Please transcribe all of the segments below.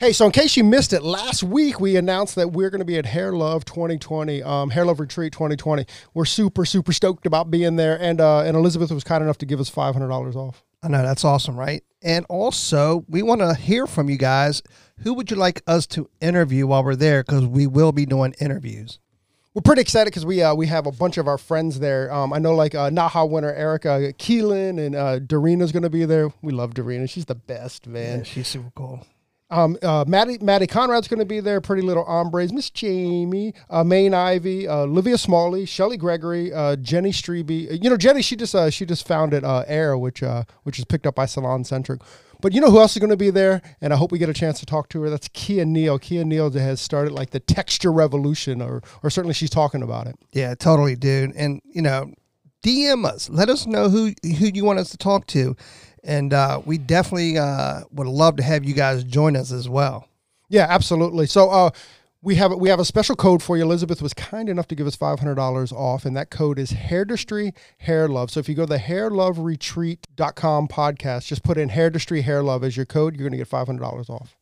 Hey, so in case you missed it, last week we announced that we're going to be at Hair Love 2020, um, Hair Love Retreat 2020. We're super, super stoked about being there, and uh, and Elizabeth was kind enough to give us five hundred dollars off. I know that's awesome, right? And also, we want to hear from you guys. Who would you like us to interview while we're there? Because we will be doing interviews. We're pretty excited because we uh, we have a bunch of our friends there. Um, I know like uh, Naha winner Erica Keelan and uh, Darina's going to be there. We love Darina; she's the best, man. Yeah, she's super cool. Um, uh, Maddie, Maddie Conrad's going to be there. Pretty Little Hombres, Miss Jamie, uh, Maine Ivy, uh, Olivia Smalley, Shelly Gregory, uh, Jenny Strebe. Uh, you know, Jenny, she just uh, she just founded uh, Air, which uh, which is picked up by Salon Centric. But you know who else is going to be there? And I hope we get a chance to talk to her. That's Kia Neal. Kia Neal has started like the texture revolution, or or certainly she's talking about it. Yeah, totally, dude. And you know, DM us. Let us know who who you want us to talk to and uh, we definitely uh, would love to have you guys join us as well. Yeah, absolutely. So uh, we have we have a special code for you. Elizabeth was kind enough to give us five hundred dollars off, and that code is Hairdustry Hair Love. So if you go to the hairloveretreat.com podcast, just put in Hairdustry Hair Love as your code, you're going to get five hundred dollars off.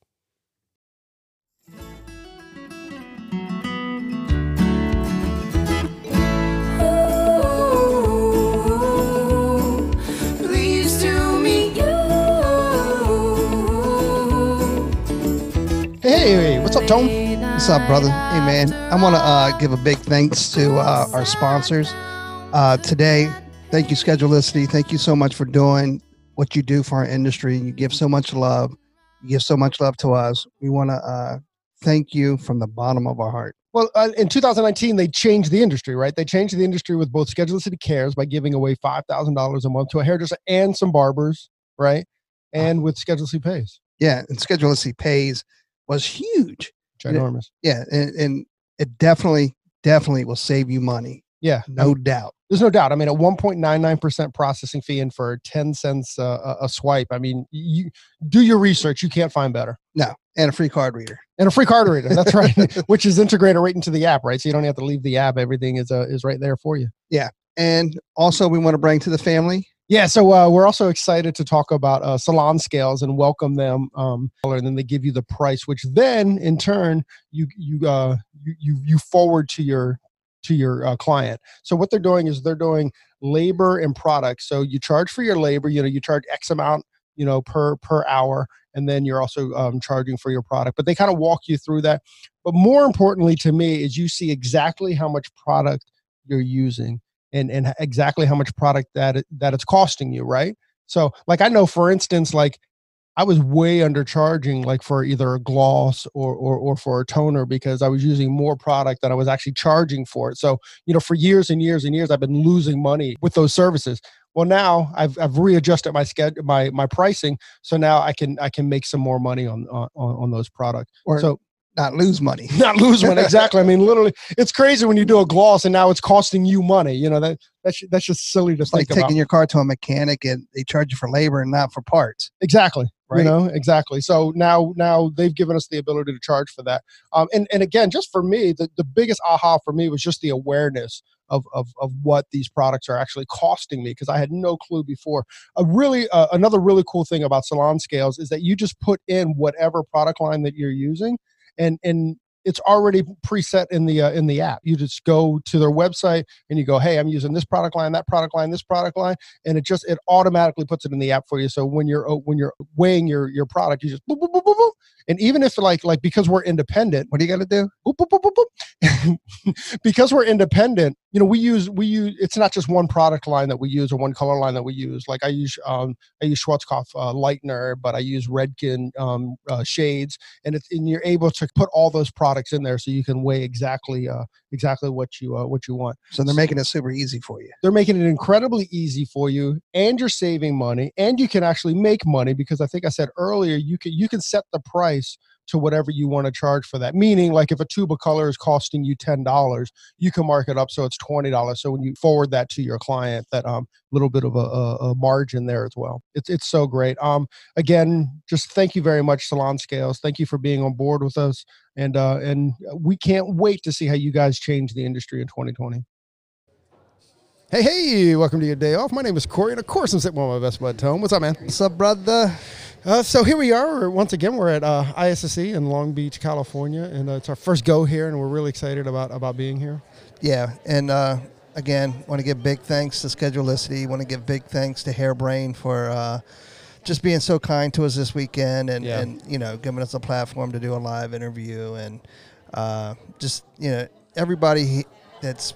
Tone? What's up, brother? Hey, man. I want to uh, give a big thanks to uh, our sponsors uh, today. Thank you, Schedulicity. Thank you so much for doing what you do for our industry. You give so much love. You give so much love to us. We want to uh, thank you from the bottom of our heart. Well, uh, in 2019, they changed the industry, right? They changed the industry with both Schedulicity Cares by giving away $5,000 a month to a hairdresser and some barbers, right? And with Schedulicity Pays, Yeah, and Schedulicity pays was huge. Ginormous. Yeah, and, and it definitely, definitely will save you money. Yeah, No doubt. There's no doubt. I mean, at 1.99% processing fee and for 10 cents uh, a, a swipe, I mean, you do your research. You can't find better. No, and a free card reader. And a free card reader. That's right. Which is integrated right into the app, right? So you don't have to leave the app. Everything is uh, is right there for you. Yeah, and also, we want to bring to the family. Yeah. So uh, we're also excited to talk about uh, salon scales and welcome them. Um, and then they give you the price, which then in turn you you uh, you, you forward to your to your uh, client. So what they're doing is they're doing labor and products. So you charge for your labor. You know, you charge X amount, you know, per per hour, and then you're also um, charging for your product. But they kind of walk you through that. But more importantly to me is you see exactly how much product you're using and and exactly how much product that it, that it's costing you, right? So like I know for instance like I was way undercharging like for either a gloss or, or or for a toner because I was using more product than I was actually charging for it. So, you know, for years and years and years I've been losing money with those services. Well, now I've I've readjusted my schedule my my pricing so now I can I can make some more money on on, on those products. Or So not lose money. not lose money. exactly. I mean, literally, it's crazy when you do a gloss and now it's costing you money. You know that that's that's just silly to It's like think about. taking your car to a mechanic and they charge you for labor and not for parts. exactly. Right. You know exactly. So now now they've given us the ability to charge for that. Um, and and again, just for me, the the biggest aha for me was just the awareness of of of what these products are actually costing me because I had no clue before. A really uh, another really cool thing about Salon Scales is that you just put in whatever product line that you're using, and and it's already preset in the uh, in the app. You just go to their website and you go, "Hey, I'm using this product line, that product line, this product line," and it just it automatically puts it in the app for you. So when you're uh, when you're weighing your your product, you just boop boop boop boop, boop. and even if like like because we're independent, What do you got to do? boop, boop, boop, boop, boop. because we're independent, you know, we use we use it's not just one product line that we use or one color line that we use. Like I use um I use Schwarzkopf uh, lightener, but I use Redken um uh, shades, and it's and you're able to put all those products in there so you can weigh exactly uh exactly what you uh, what you want. So they're making it super easy for you. They're making it incredibly easy for you, and you're saving money, and you can actually make money because I think I said earlier you can you can set the price to whatever you want to charge for that. Meaning, like if a tube of color is costing you ten dollars, you can mark it up so it's twenty dollars. So when you forward that to your client, that um little bit of a, a, margin there as well. It's it's so great. Um, again, just thank you very much, Salon Scales. Thank you for being on board with us, and uh, and we can't wait to see how you guys change the industry in 2020. Hey, hey, welcome to your day off. My name is Corey, and of course, I'm sitting with my best bud, Tom. What's up, man? What's up, brother? Uh, so here we are. Once again, we're at uh, ISSE in Long Beach, California, and uh, it's our first go here, and we're really excited about about being here. Yeah, and uh, again, want to give big thanks to Schedulicity. Want to give big thanks to Hairbrain for uh, just being so kind to us this weekend, and, Yeah. and you know, giving us a platform to do a live interview, and uh, just you know, everybody that's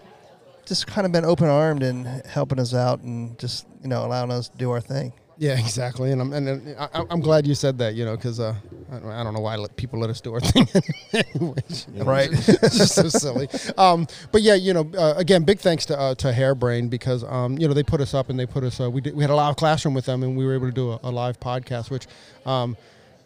just kind of been open armed and helping us out, and just you know, allowing us to do our thing. Yeah, exactly. And I'm and, I, I'm glad you said that. You know, because uh, I, don't- I don't know why people let us do our thing. Anyways, Right. it's just so silly. Um, but yeah, you know, uh, again, big thanks to uh, to Hairbrain because um, you know they put us up and they put us. Uh, we did, we had a live classroom with them and we were able to do a, a live podcast, which. Um,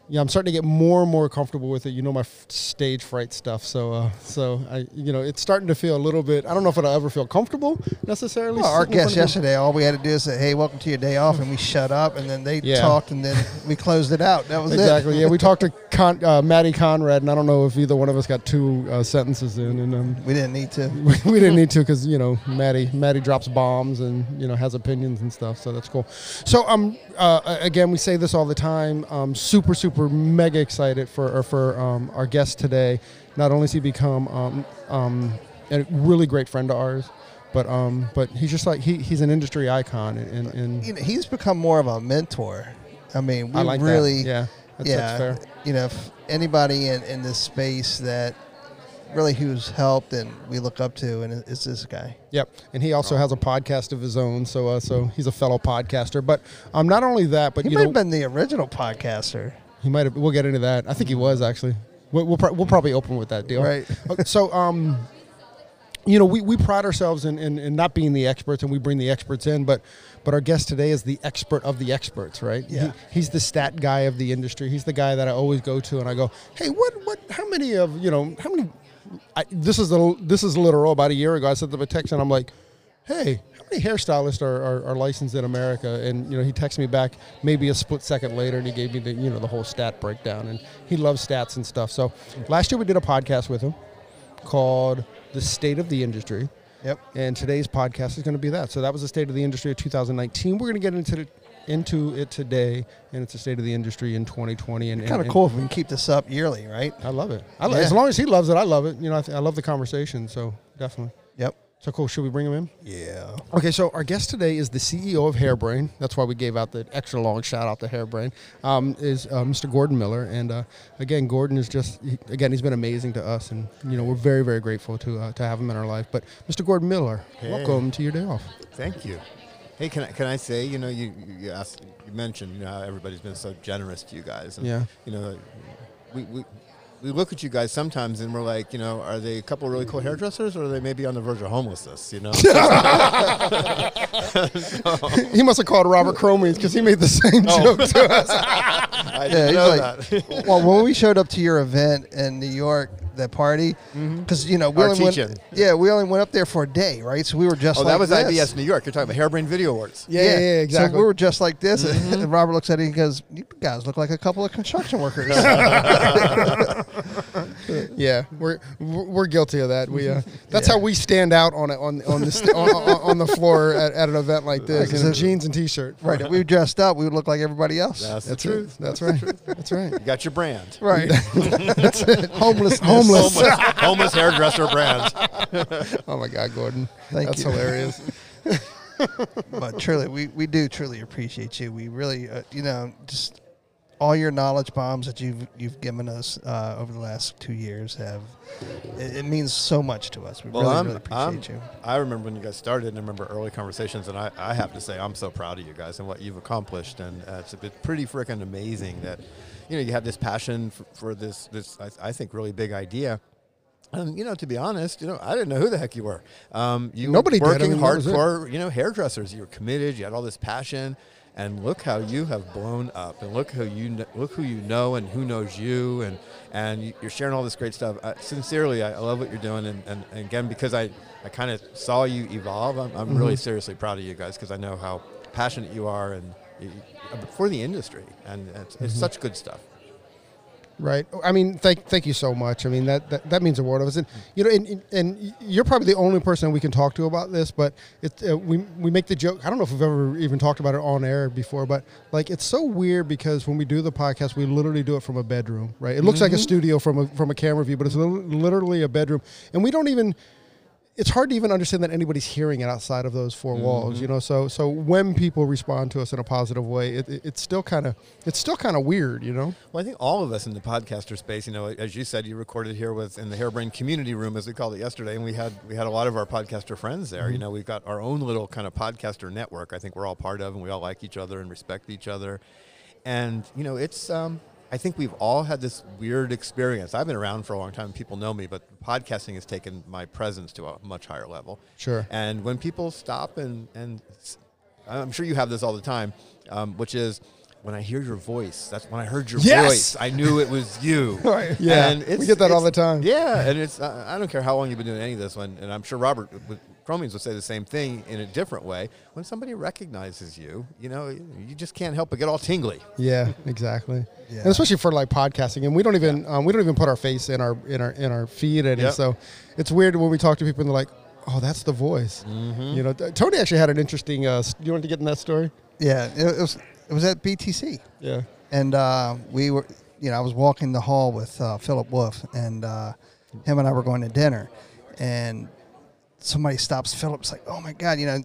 yeah, I'm starting to get more and more comfortable with it. You know my f- stage fright stuff, so uh, so I, you know, it's starting to feel a little bit. I don't know if it'll ever feel comfortable necessarily. Well, our sitting in front guest yesterday, all we had to do is say, "Hey, welcome to your day off," and we shut up, and then they Yeah. talked, and then we closed it out. That was Exactly. it. Yeah, we talked to Con- uh, Maddie Conrad, and I don't know if either one of us got two uh, sentences in, and um, we didn't need to. we, we didn't need to because you know Maddie Maddie drops bombs and you know has opinions and stuff, so that's cool. So um uh, again, we say this all the time. Um, super super mega excited for or for um, our guest today. Not only has he become um, um, a really great friend of ours, but um but he's just like he, he's an industry icon, and, and, You know, he's become more of a mentor. I mean, we I like really, that. Yeah, that's, yeah, that's fair. you know, if anybody in, in this space that really who's helped and we look up to, and it's this guy. Yep, and he also has a podcast of his own, so uh, so he's a fellow podcaster. But um, not only that, but He you might know, have been the original podcaster, he might have. We'll get into that. I think he was actually. We'll we'll, pro- we'll probably open with that deal. right? So um, you know, we, we pride ourselves in, in, in not being the experts, and we bring the experts in, but but our guest today is the expert of the experts, right? Yeah. He, he's the stat guy of the industry. He's the guy that I always go to, and I go, hey, what what? How many of you know? How many? I, this is a, this is literal. About a year ago, I sent them a text, and I'm like, hey, many hairstylists are, are, are licensed in America? And you know, he texted me back maybe a split second later, and he gave me the you know the whole stat breakdown. And he loves stats and stuff. So last year we did a podcast with him called "The State of the Industry," Yep. and today's podcast is going to be that. So that was the state of the industry of 2019. We're going to get into the, into it today, and it's the state of the industry in 2020. And and- Kind of cool if we can keep this up yearly, right? I love it. I lo- As long as he loves it, I love it. You know, I, th- I love the conversation. So definitely. So cool. Should we bring him in? Yeah. Okay, so our guest today is the CEO of Hairbrain. That's why we gave out the extra long shout out to Hairbrain. Um, is uh, Mr. Gordon Miller, and uh, again, Gordon is just he, again he's been amazing to us, and you know we're very very grateful to uh, to have him in our life. But Mr. Gordon Miller, Hey. welcome to your day off. Thank you. Hey, can I, can I say, you know, you, you, asked, you mentioned, you know, how everybody's been so generous to you guys. And, Yeah. You know, we, we, we look at you guys sometimes and we're like, you know, are they a couple of really cool hairdressers or are they maybe on the verge of homelessness, you know? he must have called Robert Cromeans because he made the same Oh. joke to us. I Yeah, didn't he's know like- that. well, when we showed up to your event in New York, that party, because you know we Our only went, teach-in. yeah, we only went up there for a day, right? So we were just oh, like that was this. IBS New York. You're talking about Hairbrain Video Awards. Yeah, yeah, yeah, exactly. Mm-hmm. So we were just like this, and Robert looks at it and he goes, "You guys look like a couple of construction workers." Yeah, we're we're we're guilty of that. We uh, that's how we stand out on it on on the st- on, on, on the floor at, at an event like this. Like, You jeans and t-shirt. right? If we were dressed up, we would look like everybody else. That's, That's the right. truth. That's right. That's right. You got your brand. right. Homeless. Homeless. Homeless, homeless hairdresser brand. Oh my God, Gordon. Thank That's you. hilarious. But truly, we, we do truly appreciate you. We really, uh, you know, just all your knowledge bombs that you've you've given us uh, over the last two years have it, it means so much to us. We Well, really I'm, really appreciate I'm, you. I remember when you guys started, and I remember early conversations, and I, I have to say, I'm so proud of you guys and what you've accomplished, and uh, it's pretty freaking amazing that, you know, you have this passion for, for this, this I, I think, really big idea. And you know, to be honest, you know, I didn't know who the heck you were. Um, you Nobody were working mean, that was it. hardcore, you know, hairdressers. You were committed. You had all this passion, and look how you have blown up. And look who you kn- look who you know and who knows you, and and you- you're sharing all this great stuff. Uh, sincerely, I, I love what you're doing, and, and, and again, because I I kind of saw you evolve, I'm, I'm Mm-hmm. really seriously proud of you guys because I know how passionate you are and you, for the industry, and it's, Mm-hmm. it's such good stuff. Right. I mean, thank thank you so much. I mean that that, that means a world of us. And you know, and, and you're probably the only person we can talk to about this. But it uh, we we make the joke. I don't know if we've ever even talked about it on air before, but like it's so weird because when we do the podcast, we literally do it from a bedroom. Right. It looks like a studio from a from a camera view, but it's literally a bedroom, and we don't even it's hard to even understand that anybody's hearing it outside of those 4 walls you know so so when people respond to us in a positive way it, it- it's still kind of it's still kind of weird you know Well, I think all of us in the podcaster space, you know, as you said, you recorded here with in the Hairbrain Community Room, as we called it yesterday, and we had we had a lot of our podcaster friends there. You know, we've got our own little kind of podcaster network. I think we're all part of, and we all like each other and respect each other. And you know, it's um, I think we've all had this weird experience. I've been around for a long time; people know me, but podcasting has taken my presence to a much higher level. Sure. And when people stop and and I'm sure you have this all the time, um, which is when I hear your voice. That's when I heard your Yes! voice. I knew it was you. Right. Yeah. And We get that all the time. Yeah, and it's uh, I don't care how long you've been doing any of this one, and I'm sure Robert with Cromeans would say the same thing in a different way. When somebody recognizes you, you know, you just can't help but get all tingly. Yeah, exactly. Yeah. And especially for like podcasting, and we don't even um, we don't even put our face in our in our in our feed, and Yep. so it's weird when we talk to people and they're like, "Oh, that's the voice." Mm-hmm. You know, Tony actually had an interesting. Uh, you want to get in that story? Yeah, it, it was it was at BTC, Yeah. and uh, we were, you know, I was walking the hall with uh, Philip Wolff, and uh, him and I were going to dinner, and somebody stops Philip's like, oh my god, you know.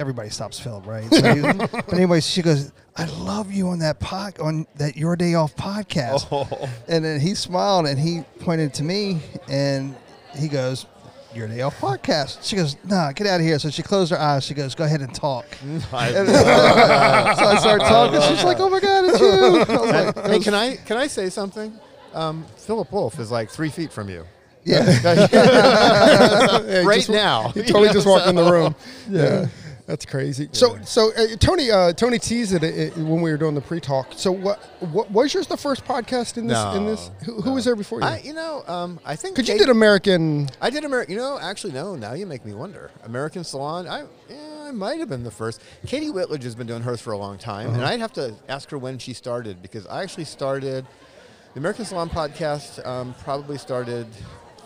Everybody stops Philip, right? So he- but anyway, she goes, "I love you on that pod, on that Your Day Off podcast." Oh. And then he smiled and he pointed to me and he goes, Your Day Off podcast. She goes, Nah, get out of here. So she closed her eyes. She goes, Go ahead and talk. I- And, uh, so I started talking. She's like, Oh my God, it's you. I was like, hey, can I can I say something? Um, Philip Wolff is like three feet from you. Yeah. Yeah, right just- now. He totally just walked in the room. Yeah. That's crazy. So, so uh, Tony, uh, Tony teased it, uh, when we were doing the pre-talk. So, what, what was yours the first podcast in this? in this, No, who, who was there before you? I, you know, um, I think Because you did American. I did American. You know, actually, no. Now you make me wonder. American Salon. I yeah, I might have been the first. Katie Whitledge has been doing hers for a long time, and I'd have to ask her when she started because I actually started the American Salon podcast. Um, probably started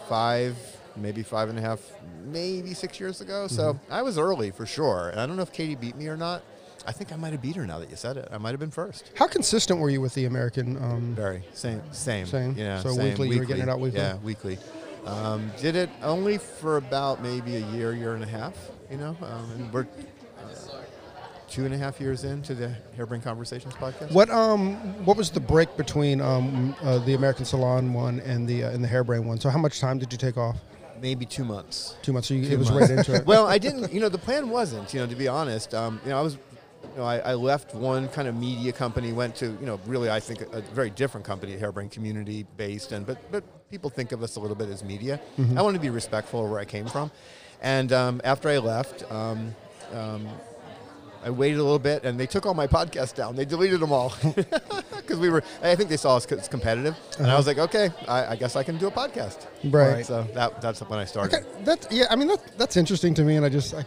five, maybe five and a half, maybe six years ago. So I was early for sure, and I don't know if Katie beat me or not. I think I might have beat her now that you said it. I might have been first. How consistent were you with the American? Um, Very same, same, Same. Yeah, So same, weekly, you were getting it out weekly? Yeah, weekly. Um, did it only for about maybe a year, year and a half. You know, um, and we're uh, two and a half years into the Hairbrain Conversations podcast. what um what was the break between um uh, the American Salon one and the uh, and the Hairbrain one? So, how much time did you take off? Maybe two months. Two months. So you, Two it was months. right into it. well, I didn't. You know, the plan wasn't. You know, to be honest. Um, you know, I was. You know, I, I left one kind of media company, went to you know really I think a, a very different company, Hairbrain Community based, and but but people think of us a little bit as media. I wanted to be respectful of where I came from, and um, after I left. Um, um, I waited a little bit, and they took all my podcasts down. They deleted them all because we were. I think they saw us as competitive, and I uh-huh. was like, okay, I, I guess I can do a podcast. right. So that that's when I started. Okay. That's yeah. I mean, that, that's interesting to me, and I just I,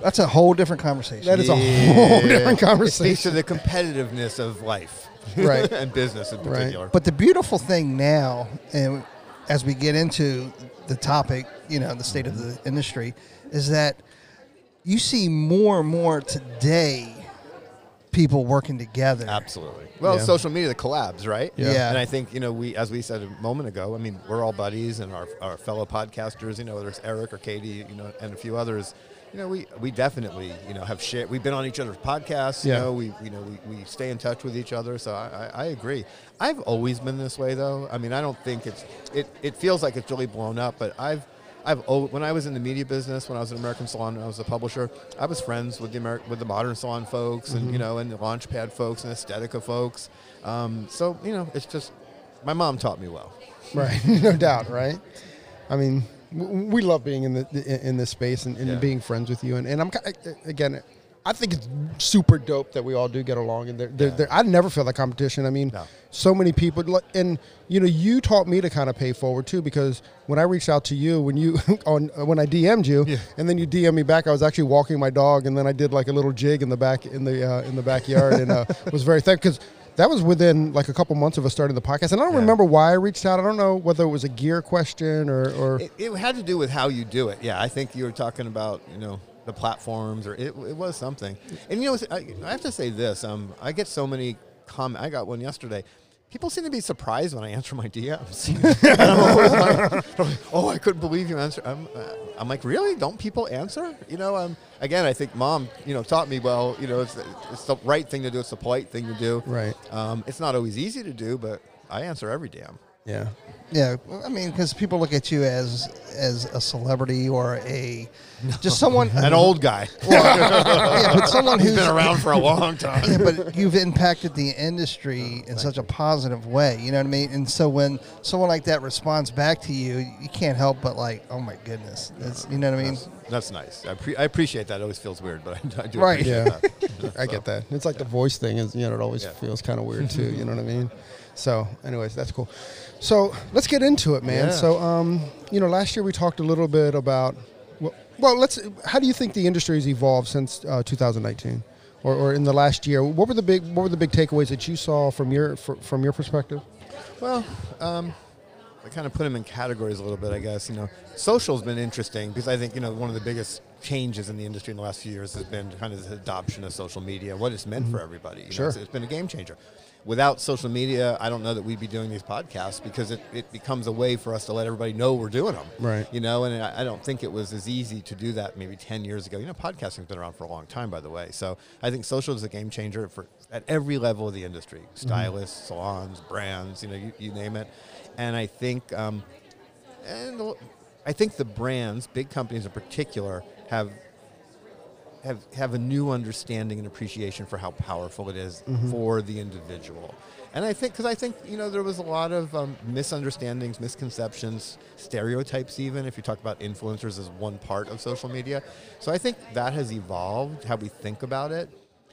That's a whole different conversation. that is a whole different It speaks conversation. to the competitiveness of life, Right. and business in Right. particular. But the beautiful thing now, and as we get into the topic, you know, the state of the industry, is that you see more and more today people working together. Absolutely. Well, Yeah. social media, the collabs, right? Yeah. Yeah. And I think you know we, as we said a moment ago, I mean, we're all buddies and our, our fellow podcasters. You know, whether it's Eric or Katie, you know, and a few others. You know, we, we definitely you know have shared. We've been on each other's podcasts. You Yeah. know, we you know we, we stay in touch with each other. So I, I, I agree. I've always been this way, though. I mean, I don't think it's it. It feels like it's really blown up, but I've. I've when I was in the media business, when I was at American Salon, when I was a publisher, I was friends with the Ameri- with the Modern Salon folks, and you know, and the Launchpad folks, and Estetica folks. Um, so you know, it's just my mom taught me well. right. no doubt. Right. I mean, w- we love being in the in this space and, and Yeah. being friends with you. And, and I'm again, I think it's super dope that we all do get along. And they're, they're, they're, I never feel that competition. I mean, No. so many people, and you know, you taught me to kind of pay forward too because when I reached out to you, when you on when I DM'd you, Yeah. and then you DM me back, I was actually walking my dog, and then I did like a little jig in the back in the uh, in the backyard, and uh, was very thankful because that was within like a couple months of us starting the podcast, and I don't Yeah. remember why I reached out. I don't know whether it was a gear question or, or It, it had to do with how you do it. Yeah, I think you were talking about you know the platforms, or it, it was something. And you know, I, I have to say this: um, I get so many comment. I got one yesterday. People seem to be surprised when I answer my DMs. I'm like, oh, I couldn't believe you answered. I'm, uh, I'm like, really? Don't people answer? You know, um, again, I think mom, you know, taught me well. You know, it's, it's the right thing to do. It's the polite thing to do. Right. Um, it's not always easy to do, but I answer every DM. yeah. Yeah, I mean, because people look at you as as a celebrity or a just someone An old guy. yeah, but someone who's been around for a long time. yeah, but you've impacted the industry oh, in such a positive way. You know what I mean? And so when someone like that responds back to you, you can't help but like, oh my goodness, that's you know what I mean? That's, that's nice. I, pre- I appreciate that. It always feels weird, but I, I do Right. Yeah. that. I get that. It's like the voice thing is, you know, it always Yeah. feels kind of weird too. You know what I mean? So, anyways, that's cool. So let's get into it, man. Yeah. So, um, you know, last year we talked a little bit about, well, well, let's. How do you think the industry has evolved since uh, 2019, or, or in the last year? What were the big What were the big takeaways that you saw from your fr- from your perspective? Well, um, I kind of put them in categories a little bit, I guess. You know, social's been interesting because I think you know one of the biggest changes in the industry in the last few years has been kind of the adoption of social media, what it's meant for everybody. You know, Sure. it's- it's been a game changer. Without social media, I don't know that we'd be doing these podcasts because it, it becomes a way for us to let everybody know we're doing them. Right. You know, and I, I don't think it was as easy to do that maybe 10 years ago. You know, podcasting's been around for a long time, by the way. So I think social is a game changer for at every level of the industry stylists, salons, brands, you know, you, you name it. And I think, um, and I think the brands, big companies in particular, have have have a new understanding and appreciation for how powerful it is for the individual. And I think because I think you know there was a lot of um, misunderstandings, misconceptions, stereotypes. Even if you talk about influencers as one part of social media, so I think that has evolved how we think about it.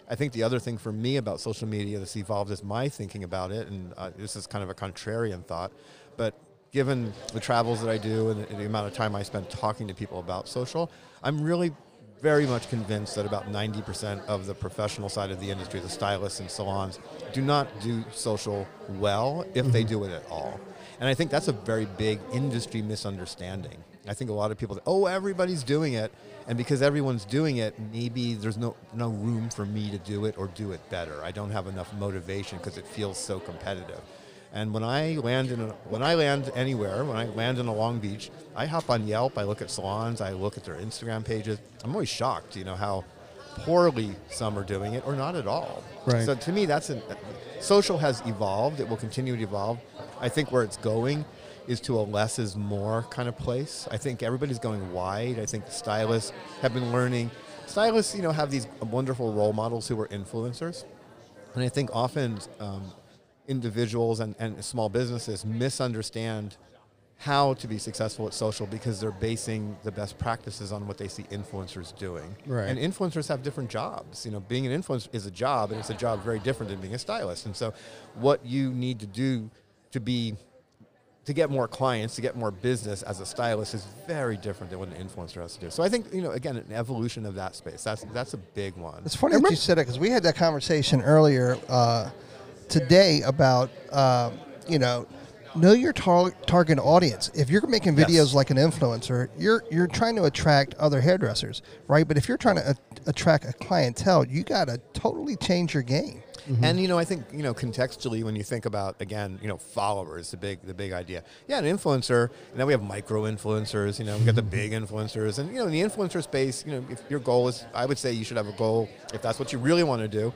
I think the other thing for me about social media that's evolved is my thinking about it, and uh, this is kind of a contrarian thought, but given the travels that I do and the, the amount of time I spend talking to people about social, I'm really very much convinced that about 90% of the professional side of the industry, the stylists and salons, do not do social well if they mm-hmm. do it at all. And I think that's a very big industry misunderstanding. I think a lot of people, think, oh, everybody's doing it, and because everyone's doing it, maybe there's no no room for me to do it or do it better. I don't have enough motivation because it feels so competitive. And when I land in a, when I land anywhere, when I land in a Long Beach, I hop on Yelp. I look at salons. I look at their Instagram pages. I'm always shocked, you know, how poorly some are doing it or not at all. Right. So to me, that's an social has evolved. It will continue to evolve. I think where it's going is to a less is more kind of place. I think everybody's going wide. I think stylists have been learning. Stylists, you know, have these wonderful role models who are influencers. And I think often um, individuals and, and small businesses misunderstand how to be successful at social because they're basing the best practices on what they see influencers doing. Right. And influencers have different jobs. You know, being an influencer is a job, and it's a job very different than being a stylist. And so, what you need to do to be to get more clients, to get more business as a stylist is very different than what an influencer has to do. So I think you know, again, an evolution of that space. That's that's a big one. It's funny that you said it because we had that conversation earlier uh, today about uh, you know know your tar- target audience. If you're making videos Yes. like an influencer, you're you're trying to attract other hairdressers, right? But if you're trying to a- attract a clientele, you got to totally change your game. And you know, I think you know contextually when you think about again, you know, followers, the big the big idea. Yeah, an influencer, and then we have micro influencers. You know, we got the big influencers, and you know, in the influencer space, you know, if your goal is, I would say you should have a goal if that's what you really want to do.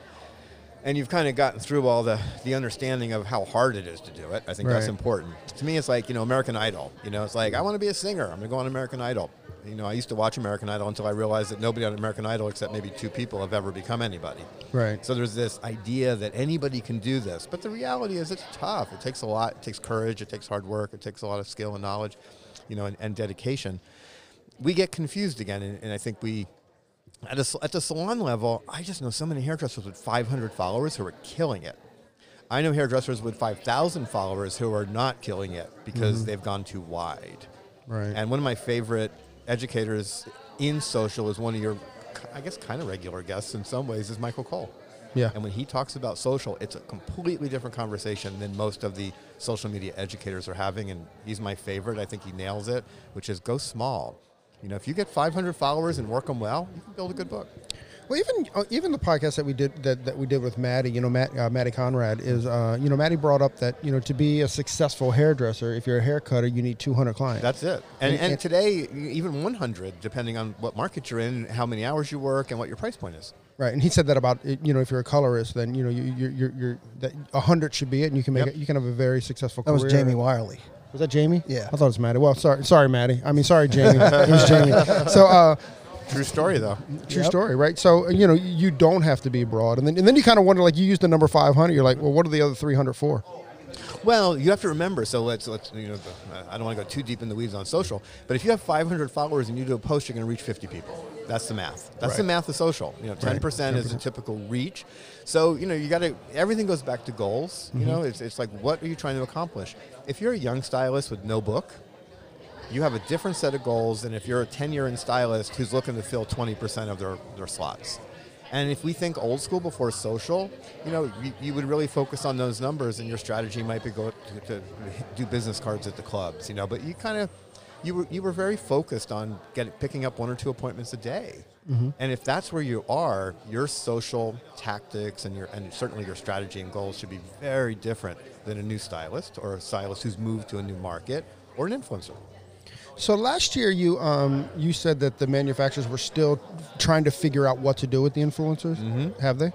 And you've kind of gotten through all the, the understanding of how hard it is to do it. I think that's important. To me, it's like, you know, American Idol. You know, it's like, I want to be a singer. I'm going to go on American Idol. You know, I used to watch American Idol until I realized that nobody on American Idol, except maybe two people, have ever become anybody. Right. So there's this idea that anybody can do this, but the reality is it's tough. It takes a lot. It takes courage. It takes hard work. It takes a lot of skill and knowledge, you know, and, and dedication. We get confused again, and, and I think we, at, a, at the salon level, I just know so many hairdressers with 500 followers who are killing it. I know hairdressers with 5,000 followers who are not killing it because mm-hmm. they've gone too wide. Right. And one of my favorite educators in social is one of your, I guess, kind of regular guests in some ways, is Michael Cole. Yeah. And when he talks about social, it's a completely different conversation than most of the social media educators are having. And he's my favorite. I think he nails it, which is go small. You know, if you get 500 followers and work them well, you can build a good book. Well, even uh, even the podcast that we did that, that we did with Maddie, you know, Matt, uh, Maddie Conrad is, uh, you know, Maddie brought up that you know to be a successful hairdresser, if you're a hair cutter, you need 200 clients. That's it. And, And- and, and- today, even 100, depending on what market you're in, how many hours you work, and what your price point is. right. And he said that about you know if you're a colorist, then you know you you're, you're, you're that 100 should be it, and you can make Yep. it. You can have a very successful. That was. Jamie Wiley. Was that Jamie? Yeah. I thought it was Maddie. Well, sorry, sorry, Maddie. I mean, sorry, Jamie. it was Jamie. So, uh, True story, though. true Yep. story, right? So, you know, you don't have to be broad, and then and then you kind of wonder, like, you use the number 500. You're like, well, what are the other 300 for? Well, you have to remember. So let's let's you know, uh, I don't want to go too deep in the weeds on social, but if you have 500 followers and you do a post, you're going to reach 50 people. That's the math. That's the math of social. You know, 10 Right. percent is a typical reach. So you know, you got to. Everything goes back to goals. You know, it's it's like what are you trying to accomplish? If you're a young stylist with no book, you have a different set of goals than if you're a 10 year in stylist who's looking to fill 20% of their, their slots. And if we think old school before social, you know, you, you would really focus on those numbers, and your strategy might be go to, to do business cards at the clubs, you know. But you kind of, you were you were very focused on getting picking up one or two appointments a day. And if that's where you are, your social tactics and your and certainly your strategy and goals should be very different than a new stylist or a stylist who's moved to a new market or an influencer. So last year, you um, you said that the manufacturers were still trying to figure out what to do with the influencers. Mm-hmm. Have they?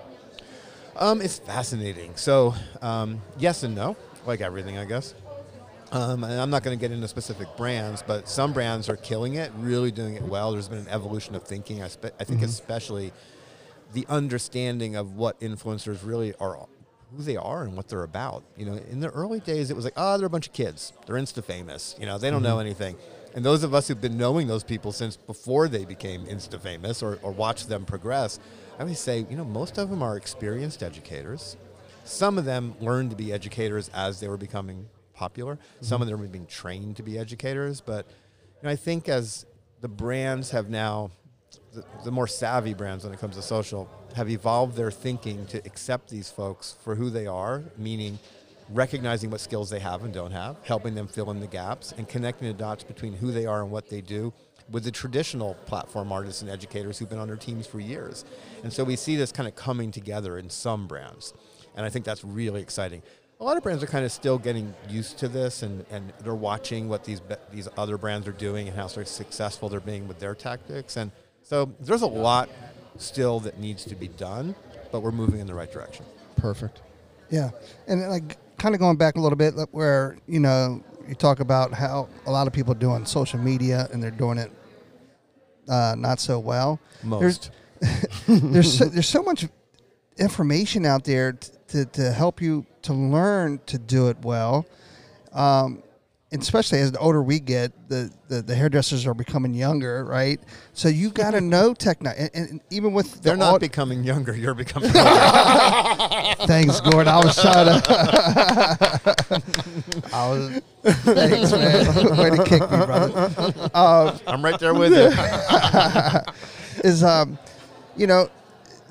Um, it's fascinating. So, um, yes and no, like everything, I guess. Um, and I'm not going to get into specific brands, but some brands are killing it, really doing it well. There's been an evolution of thinking. I, spe- I think, mm-hmm. especially the understanding of what influencers really are, who they are, and what they're about. You know, in the early days, it was like, oh, they're a bunch of kids. They're Insta famous. You know, they don't know mm-hmm. anything. And those of us who've been knowing those people since before they became Insta famous or, or watched them progress, I would say, you know, most of them are experienced educators. Some of them learned to be educators as they were becoming popular. Mm-hmm. Some of them were being trained to be educators. But you know, I think as the brands have now, the, the more savvy brands when it comes to social, have evolved their thinking to accept these folks for who they are, meaning recognizing what skills they have and don't have, helping them fill in the gaps, and connecting the dots between who they are and what they do with the traditional platform artists and educators who've been on their teams for years. And so we see this kind of coming together in some brands. And I think that's really exciting. A lot of brands are kind of still getting used to this and, and they're watching what these these other brands are doing and how sort of successful they're being with their tactics. And so there's a lot still that needs to be done, but we're moving in the right direction. Perfect. Yeah, and like kind of going back a little bit, where you know you talk about how a lot of people doing social media and they're doing it uh, not so well. Most. There's so, there's so much information out there t- to to help you to learn to do it well. Um, and especially as the older we get, the, the, the hairdressers are becoming younger, right? So you got to know technology, and, and even with the They're not aud- becoming younger, you're becoming older. Thanks, Gordon. I was trying to. I was. Thanks, man. Way to kick me, brother. Uh, I'm right there with you. is um, you know,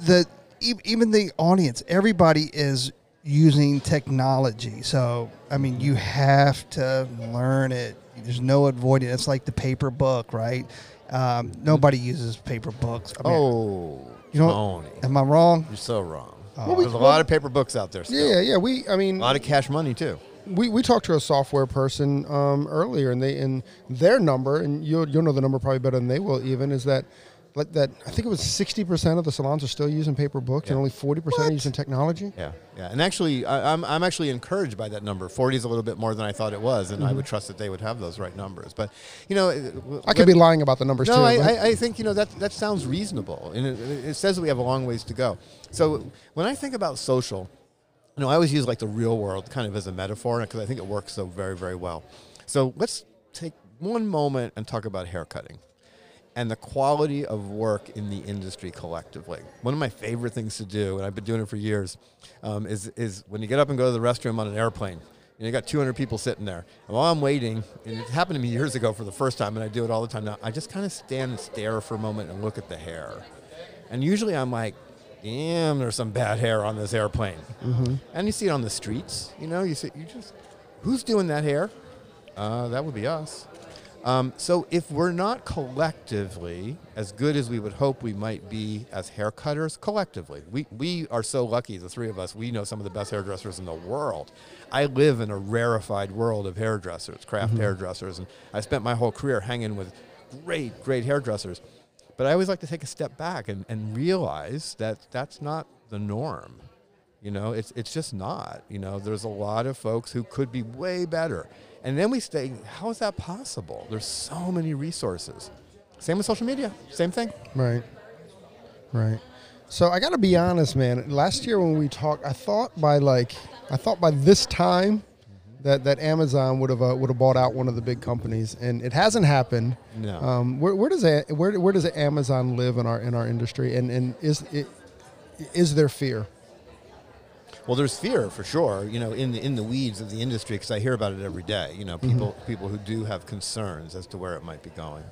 the even the audience, everybody is using technology. So I mean, you have to learn it. There's no avoiding. it. It's like the paper book, right? Um, nobody uses paper books. I mean, Oh, you know, Tony. am I wrong? You're so wrong. Well, we- There's a lot of paper books out there still. Yeah, yeah. We, I mean, a lot of cash money, too. we, we talked to a software person um, earlier, and they and their number, and you'll you'll know the number probably better than they will. Even is that like that? I think it was sixty percent of the salons are still using paper books, and only forty percent are using technology. Yeah, yeah. And actually, I, I'm, I'm actually encouraged by that number. 40 is a little bit more than I thought it was, and I would trust that they would have those right numbers. But, you know, Mm-hmm. I could be lying about the numbers No, too. I, I, I think you know that that sounds reasonable, and it, it says that we have a long ways to go. So when I think about social, you know, I always use like the real world kind of as a metaphor because I think it works so very very well. So let's take one moment and talk about haircutting and the quality of work in the industry collectively. One of my favorite things to do, and I've been doing it for years, um, is is when you get up and go to the restroom on an airplane. And you got 200 people sitting there. And while I'm waiting, and it happened to me years ago for the first time, and I do it all the time now. I just kind of stand and stare for a moment and look at the hair. And usually I'm like, damn, there's some bad hair on this airplane. Mm-hmm. And you see it on the streets. You know, you see, you just, who's doing that hair? Uh, that would be us. Um, so if we're not collectively as good as we would hope we might be as haircutters, collectively, we, we are so lucky, the three of us, we know some of the best hairdressers in the world. I live in a rarefied world of hairdressers, craft hairdressers, and I spent my whole career hanging with great, great hairdressers. But I always like to take a step back and, and realize that that's not the norm. You know, it's it's just not. You know, there's a lot of folks who could be way better. And then we say, how is that possible? There's so many resources. Same with social media. Same thing. Right. Right. So I got to be honest, man. Last year when we talked, I thought by like, I thought by this time that, that Amazon would have uh, would have bought out one of the big companies, and it hasn't happened. No. Um, where, where does a, where where does Amazon live in our in our industry, and and is it, is there fear? Well, there's fear for sure. You know, in the in the weeds of the industry, because I hear about it every day. You know, people people who do have concerns as to where it might be going.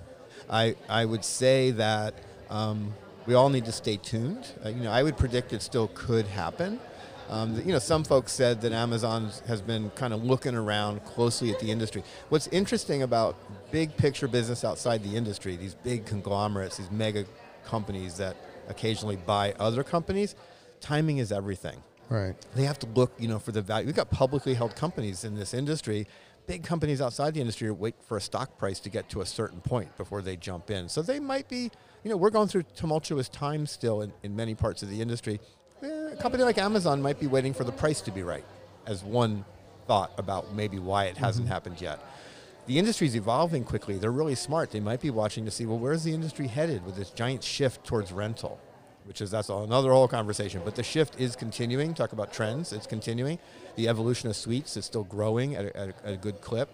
I I would say that um, we all need to stay tuned. Uh, you know, I would predict it still could happen. Um, you know, some folks said that Amazon has been kind of looking around closely at the industry. What's interesting about big picture business outside the industry, these big conglomerates, these mega companies that occasionally buy other companies, timing is everything Right. they have to look, you know, for the value. We've got publicly held companies in this industry. Big companies outside the industry wait for a stock price to get to a certain point before they jump in. So they might be, you know, we're going through tumultuous times still in, in many parts of the industry. Eh, a company like Amazon might be waiting for the price to be right as one thought about maybe why it hasn't happened yet. The industry's evolving quickly. They're really smart. They might be watching to see, well, where's the industry headed with this giant shift towards rental? Which is that's another whole conversation. But the shift is continuing. Talk about trends; it's continuing. The evolution of suites is still growing at a, at a, at a good clip.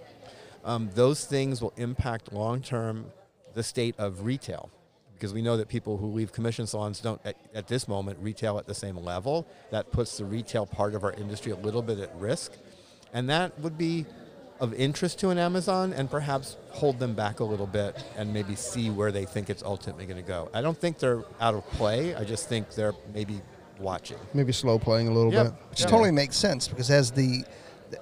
Um, those things will impact long term the state of retail because we know that people who leave commission salons don't at, at this moment retail at the same level. That puts the retail part of our industry a little bit at risk, and that would be of interest to an Amazon and perhaps hold them back a little bit and maybe see where they think it's ultimately going to go. I don't think they're out of play. I just think they're maybe watching. Maybe slow playing a little Yep. bit. Which Yeah. totally makes sense because as the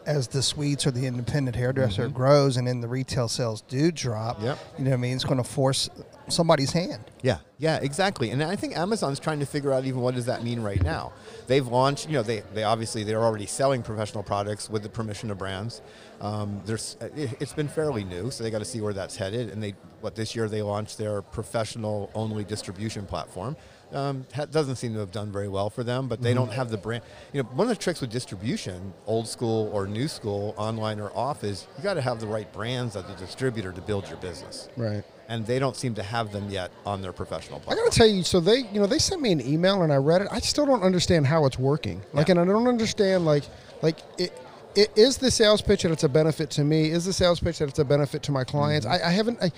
as the suites or the independent hairdresser mm-hmm. grows and then the retail sales do drop, Yep. you know what I mean, it's going to force somebody's hand. Yeah, yeah, exactly. And I think Amazon's trying to figure out even what does that mean right now. They've launched, you know, they, they obviously they're already selling professional products with the permission of brands. Um, there's, it, it's been fairly new, so they got to see where that's headed. And they, what this year they launched their professional only distribution platform. Um, doesn't seem to have done very well for them, but they don't have the brand. You know, one of the tricks with distribution, old school or new school, online or off, is you got to have the right brands as a distributor to build your business Right. And they don't seem to have them yet on their professional I gotta tell you, so they, you know, they sent me an email and I read it. I still don't understand how it's working. Like, Yeah. and I don't understand, like, like it, it is the sales pitch that it's a benefit to me. Is the sales pitch that it's a benefit to my clients? Mm-hmm. I, I haven't. I,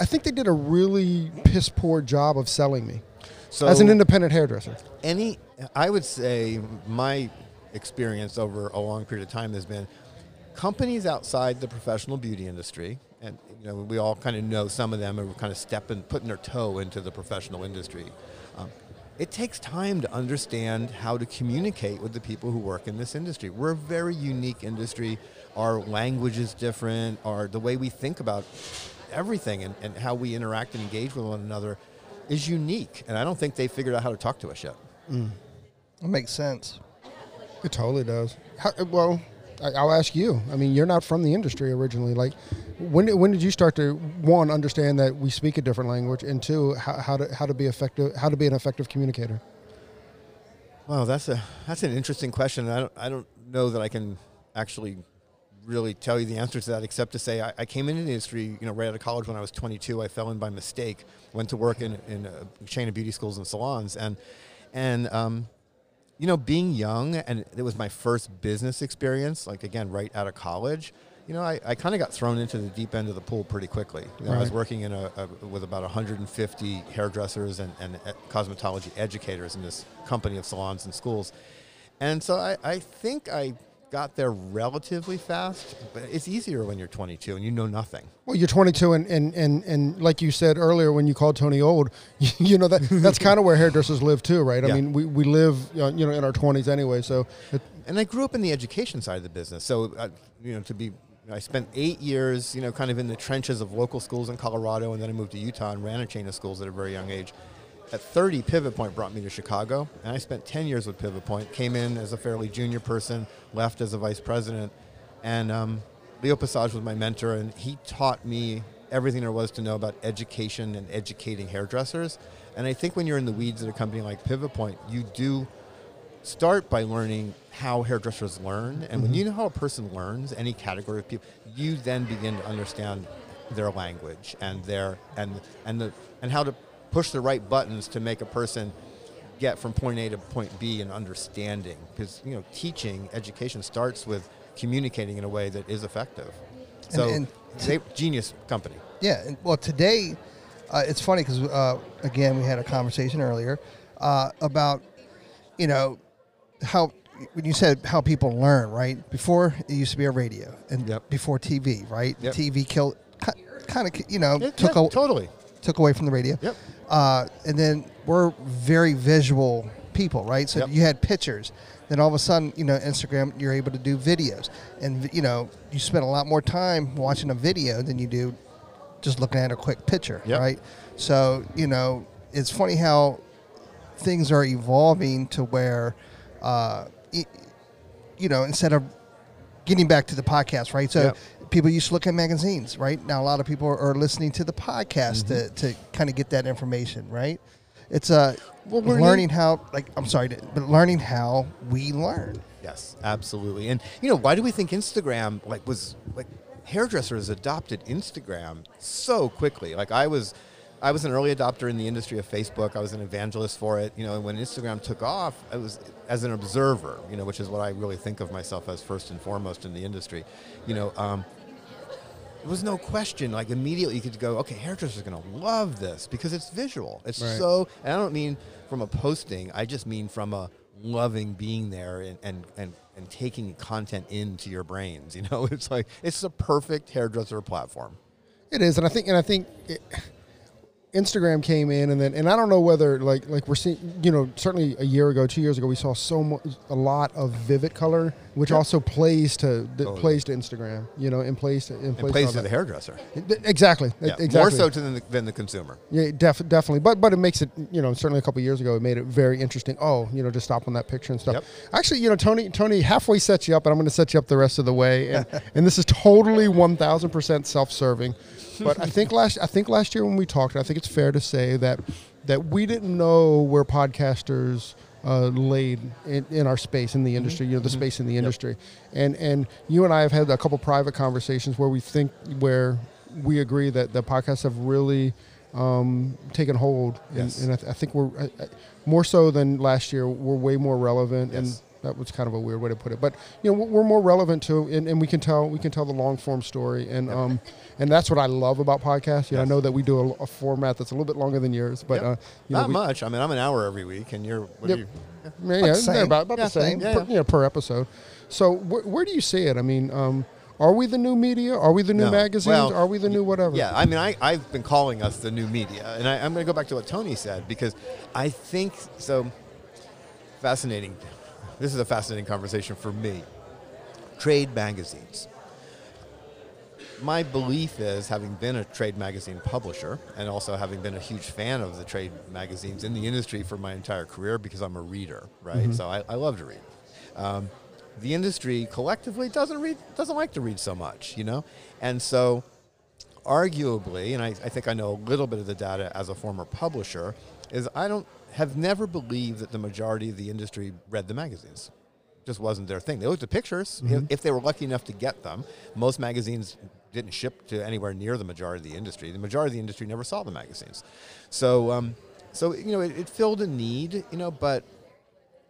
I think they did a really piss poor job of selling me So as an independent hairdresser. any, I would say my experience over a long period of time has been companies outside the professional beauty industry, and you know we all kind of know some of them are kind of stepping, putting their toe into the professional industry. Um, it takes time to understand how to communicate with the people who work in this industry. We're a very unique industry. Our language is different. Our the way we think about everything and, and how we interact and engage with one another is unique. And I don't think they figured out how to talk to us yet. That makes sense. It totally does. How, well, I'll ask you. I mean, you're not from the industry originally. Like, when did, when did you start to one understand that we speak a different language, and two, how, how to how to be effective, how to be an effective communicator? Wow, that's a that's an interesting question. I don't I don't know that I can actually really tell you the answer to that, except to say I, I came into the industry, you know, right out of college when I was 22. I fell in by mistake. Went to work in, in a chain of beauty schools and salons, and and um, you know, being young and it was my first business experience. Like again, right out of college. You know, I, I kind of got thrown into the deep end of the pool pretty quickly. You know, I was working in a, a with about 150 hairdressers and, and cosmetology educators in this company of salons and schools. And so I, I think I got there relatively fast, but it's easier when you're 22 and you know nothing. Well, you're 22, and, and, and, and like you said earlier, when you called Tony old, you know that that's kind of where hairdressers live too, right? I Yeah. mean, we, we live uh, you know in our 20s anyway, so it, and I grew up in the education side of the business. So, uh, you know, to be, I spent eight years, you know, kind of in the trenches of local schools in Colorado, and then I moved to Utah and ran a chain of schools at a very young age. At 30, Pivot Point brought me to Chicago, and I spent 10 years with Pivot Point. Came in as a fairly junior person, left as a vice president, and um, Leo Passage was my mentor, and he taught me everything there was to know about education and educating hairdressers. And I think when you're in the weeds at a company like Pivot Point, you do start by learning how hairdressers learn. And when you know how a person learns, any category of people, you then begin to understand their language and their and and the and how to push the right buttons to make a person get from point A to point B and understanding. Because you know, teaching education starts with communicating in a way that is effective. So, and they, genius company. Yeah, and, well, today uh, it's funny because uh, again we had a conversation earlier uh, about you know how when you said how people learn, right? Before it used to be a radio, and Yep. before TV, right? Yep. TV killed, kind of, you know, took yeah, a, totally. took away from the radio. Yep. Uh, and then we're very visual people, right? So Yep. you had pictures. Then all of a sudden, you know, Instagram, you're able to do videos, and you know, you spend a lot more time watching a video than you do just looking at a quick picture, Yep. right? So you know, it's funny how things are evolving to where, uh, y- you know, instead of getting back to the podcast, right? So Yep. People used to look at magazines, right? Now a lot of people are, are listening to the podcast to, to kind of get that information, right? It's a Well, we're learning how, like, I'm sorry, to- but learning how we learn. Yes, absolutely. And you know, why do we think Instagram like was like hairdressers adopted Instagram so quickly? Like I was I was an early adopter in the industry of Facebook. I was an evangelist for it. You know, and when Instagram took off, I was as an observer, you know, which is what I really think of myself as first and foremost in the industry. You know, um, there was no question. Like immediately, you could go, okay, hairdressers are going to love this because it's visual. It's Right. so, and I don't mean from a posting. I just mean from a loving being there and and and, and taking content into your brains. You know, it's like it's a perfect hairdresser platform. It is, and I think, and I think, it, Instagram came in, and then, and I don't know whether like like we're seeing, you know, certainly a year ago, two years ago, we saw so much, a lot of vivid color, which also plays to that Totally. plays to Instagram, you know, and plays to and And plays, plays to to the hairdresser. exactly, Yeah, exactly, more so to than the, than the consumer. Yeah, def- definitely. But but it makes it you know certainly a couple of years ago it made it very interesting. Oh, you know, to stop on that picture and stuff. Yep. Actually, you know, Tony Tony halfway sets you up, and I'm going to set you up the rest of the way. And and this is totally one thousand percent self serving. But I think last I think last year when we talked, I think it's fair to say that that we didn't know where podcasters. Uh, laid in, in our space in the industry, you know, the space in the industry, and and you and I have had a couple private conversations where we think where we agree that the podcasts have really um, taken hold, Yes. and, and I, th- I think we're uh, uh, more so than last year. We're way more relevant, and Yes. That was kind of a weird way to put it. But you know, we're more relevant to, and, and we can tell we can tell the long form story, and um, and that's what I love about podcasts. You know, I know that we do a, a format that's a little bit longer than yours, but Yep. uh, you know, Not we- much. I mean, I'm an hour every week, and you're. What Yep. you, yeah, About the same. about, about Yeah, the same. Yeah, per, yeah. you know, per episode. So wh- where do you see it? I mean, um, are we the new media? Are we the new No. magazines? Well, are we the new whatever? Yeah, I mean, I, I've been calling us the new media, and I, I'm going to go back to what Tony said because I think so. Fascinating. This is a fascinating conversation for me. Trade magazines. My belief is, having been a trade magazine publisher and also having been a huge fan of the trade magazines in the industry for my entire career because I'm a reader, right? So I, I love to read. Um, the industry collectively doesn't read, doesn't like to read so much, you know, and so arguably, and I, I think I know a little bit of the data as a former publisher, is I don't have never believed that the majority of the industry read the magazines. Just wasn't their thing. They looked at pictures if, if they were lucky enough to get them. Most magazines didn't ship to anywhere near the majority of the industry. The majority of the industry never saw the magazines. So, um, so you know, it, it filled a need, you know, but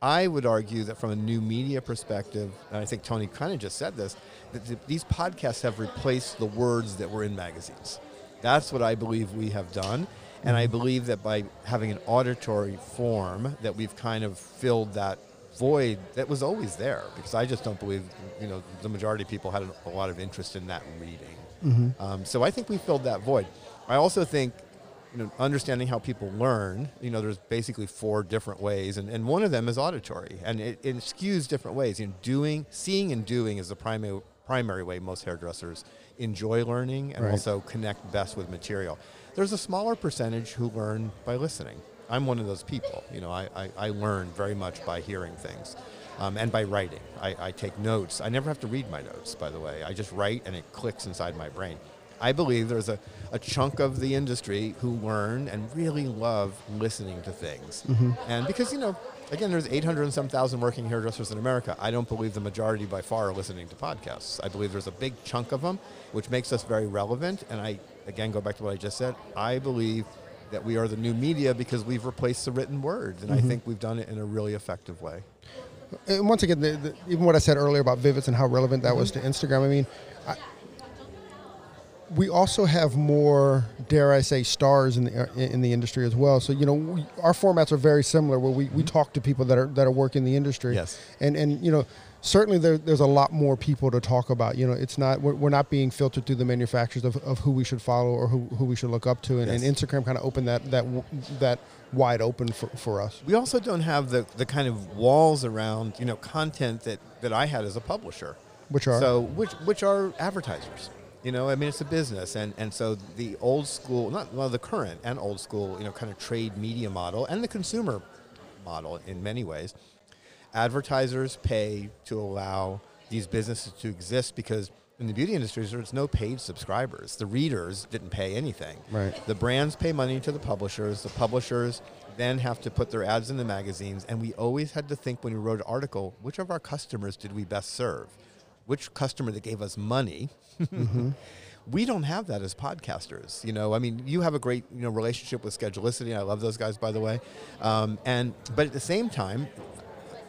I would argue that from a new media perspective, and I think Tony kind of just said this, that th- these podcasts have replaced the words that were in magazines. That's what I believe we have done. And I believe that by having an auditory form, that we've kind of filled that void that was always there because I just don't believe you know the majority of people had a lot of interest in that reading. Um, so I think we filled that void. I also think you know understanding how people learn. You know, there's basically four different ways, and, and one of them is auditory, and it, it skews different ways. You know, doing, seeing, and doing is the primary primary way most hairdressers enjoy learning and Right. also connect best with material. There's a smaller percentage who learn by listening. I'm one of those people. You know, I, I, I learn very much by hearing things um, and by writing. I, I take notes. I never have to read my notes, by the way. I just write and it clicks inside my brain. I believe there's a, a chunk of the industry who learn and really love listening to things. And because, you know, again, there's 800 and some thousand working hairdressers in America. I don't believe the majority by far are listening to podcasts. I believe there's a big chunk of them, which makes us very relevant. And I, again, go back to what I just said. I believe that we are the new media because we've replaced the written word. And I mm-hmm. think we've done it in a really effective way. and once again, the, the, even what I said earlier about Vivids and how relevant that was to Instagram. I mean, I, we also have more, dare I say, stars in the uh, in the industry as well. So you know, we, our formats are very similar, where we, we mm-hmm. talk to people that are that are working in the industry. Yes. and and you know. Certainly, there, there's a lot more people to talk about. You know, it's not we're, we're not being filtered through the manufacturers of, of who we should follow or who, who we should look up to, and, and Instagram kind of opened that that that wide open for, for us. We also don't have the, the kind of walls around, you know, content that, that I had as a publisher. Which are? So which which are advertisers. You know, I mean it's a business and, and so the old school not well the current and old school, you know, kind of trade media model and the consumer model in many ways. Advertisers pay to allow these businesses to exist because in the beauty industry there's no paid subscribers. The readers didn't pay anything. Right. The brands pay money to the publishers. The publishers then have to put their ads in the magazines. And we always had to think when we wrote an article, which of our customers did we best serve? Which customer that gave us money? we don't have that as podcasters. You know, I mean, you have a great you know relationship with Schedulicity. I love those guys, by the way. Um, and but at the same time,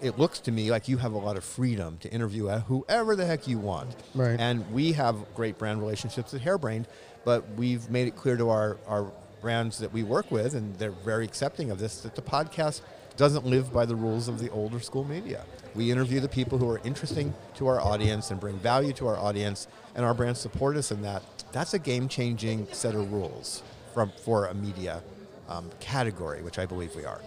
it looks to me like you have a lot of freedom to interview whoever the heck you want. Right. And we have great brand relationships at Hairbrained, but we've made it clear to our, our brands that we work with, and they're very accepting of this, that the podcast doesn't live by the rules of the older school media. We interview the people who are interesting to our audience and bring value to our audience, and our brands support us in that. That's a game changing set of rules from, for a media um, category, which I believe we are.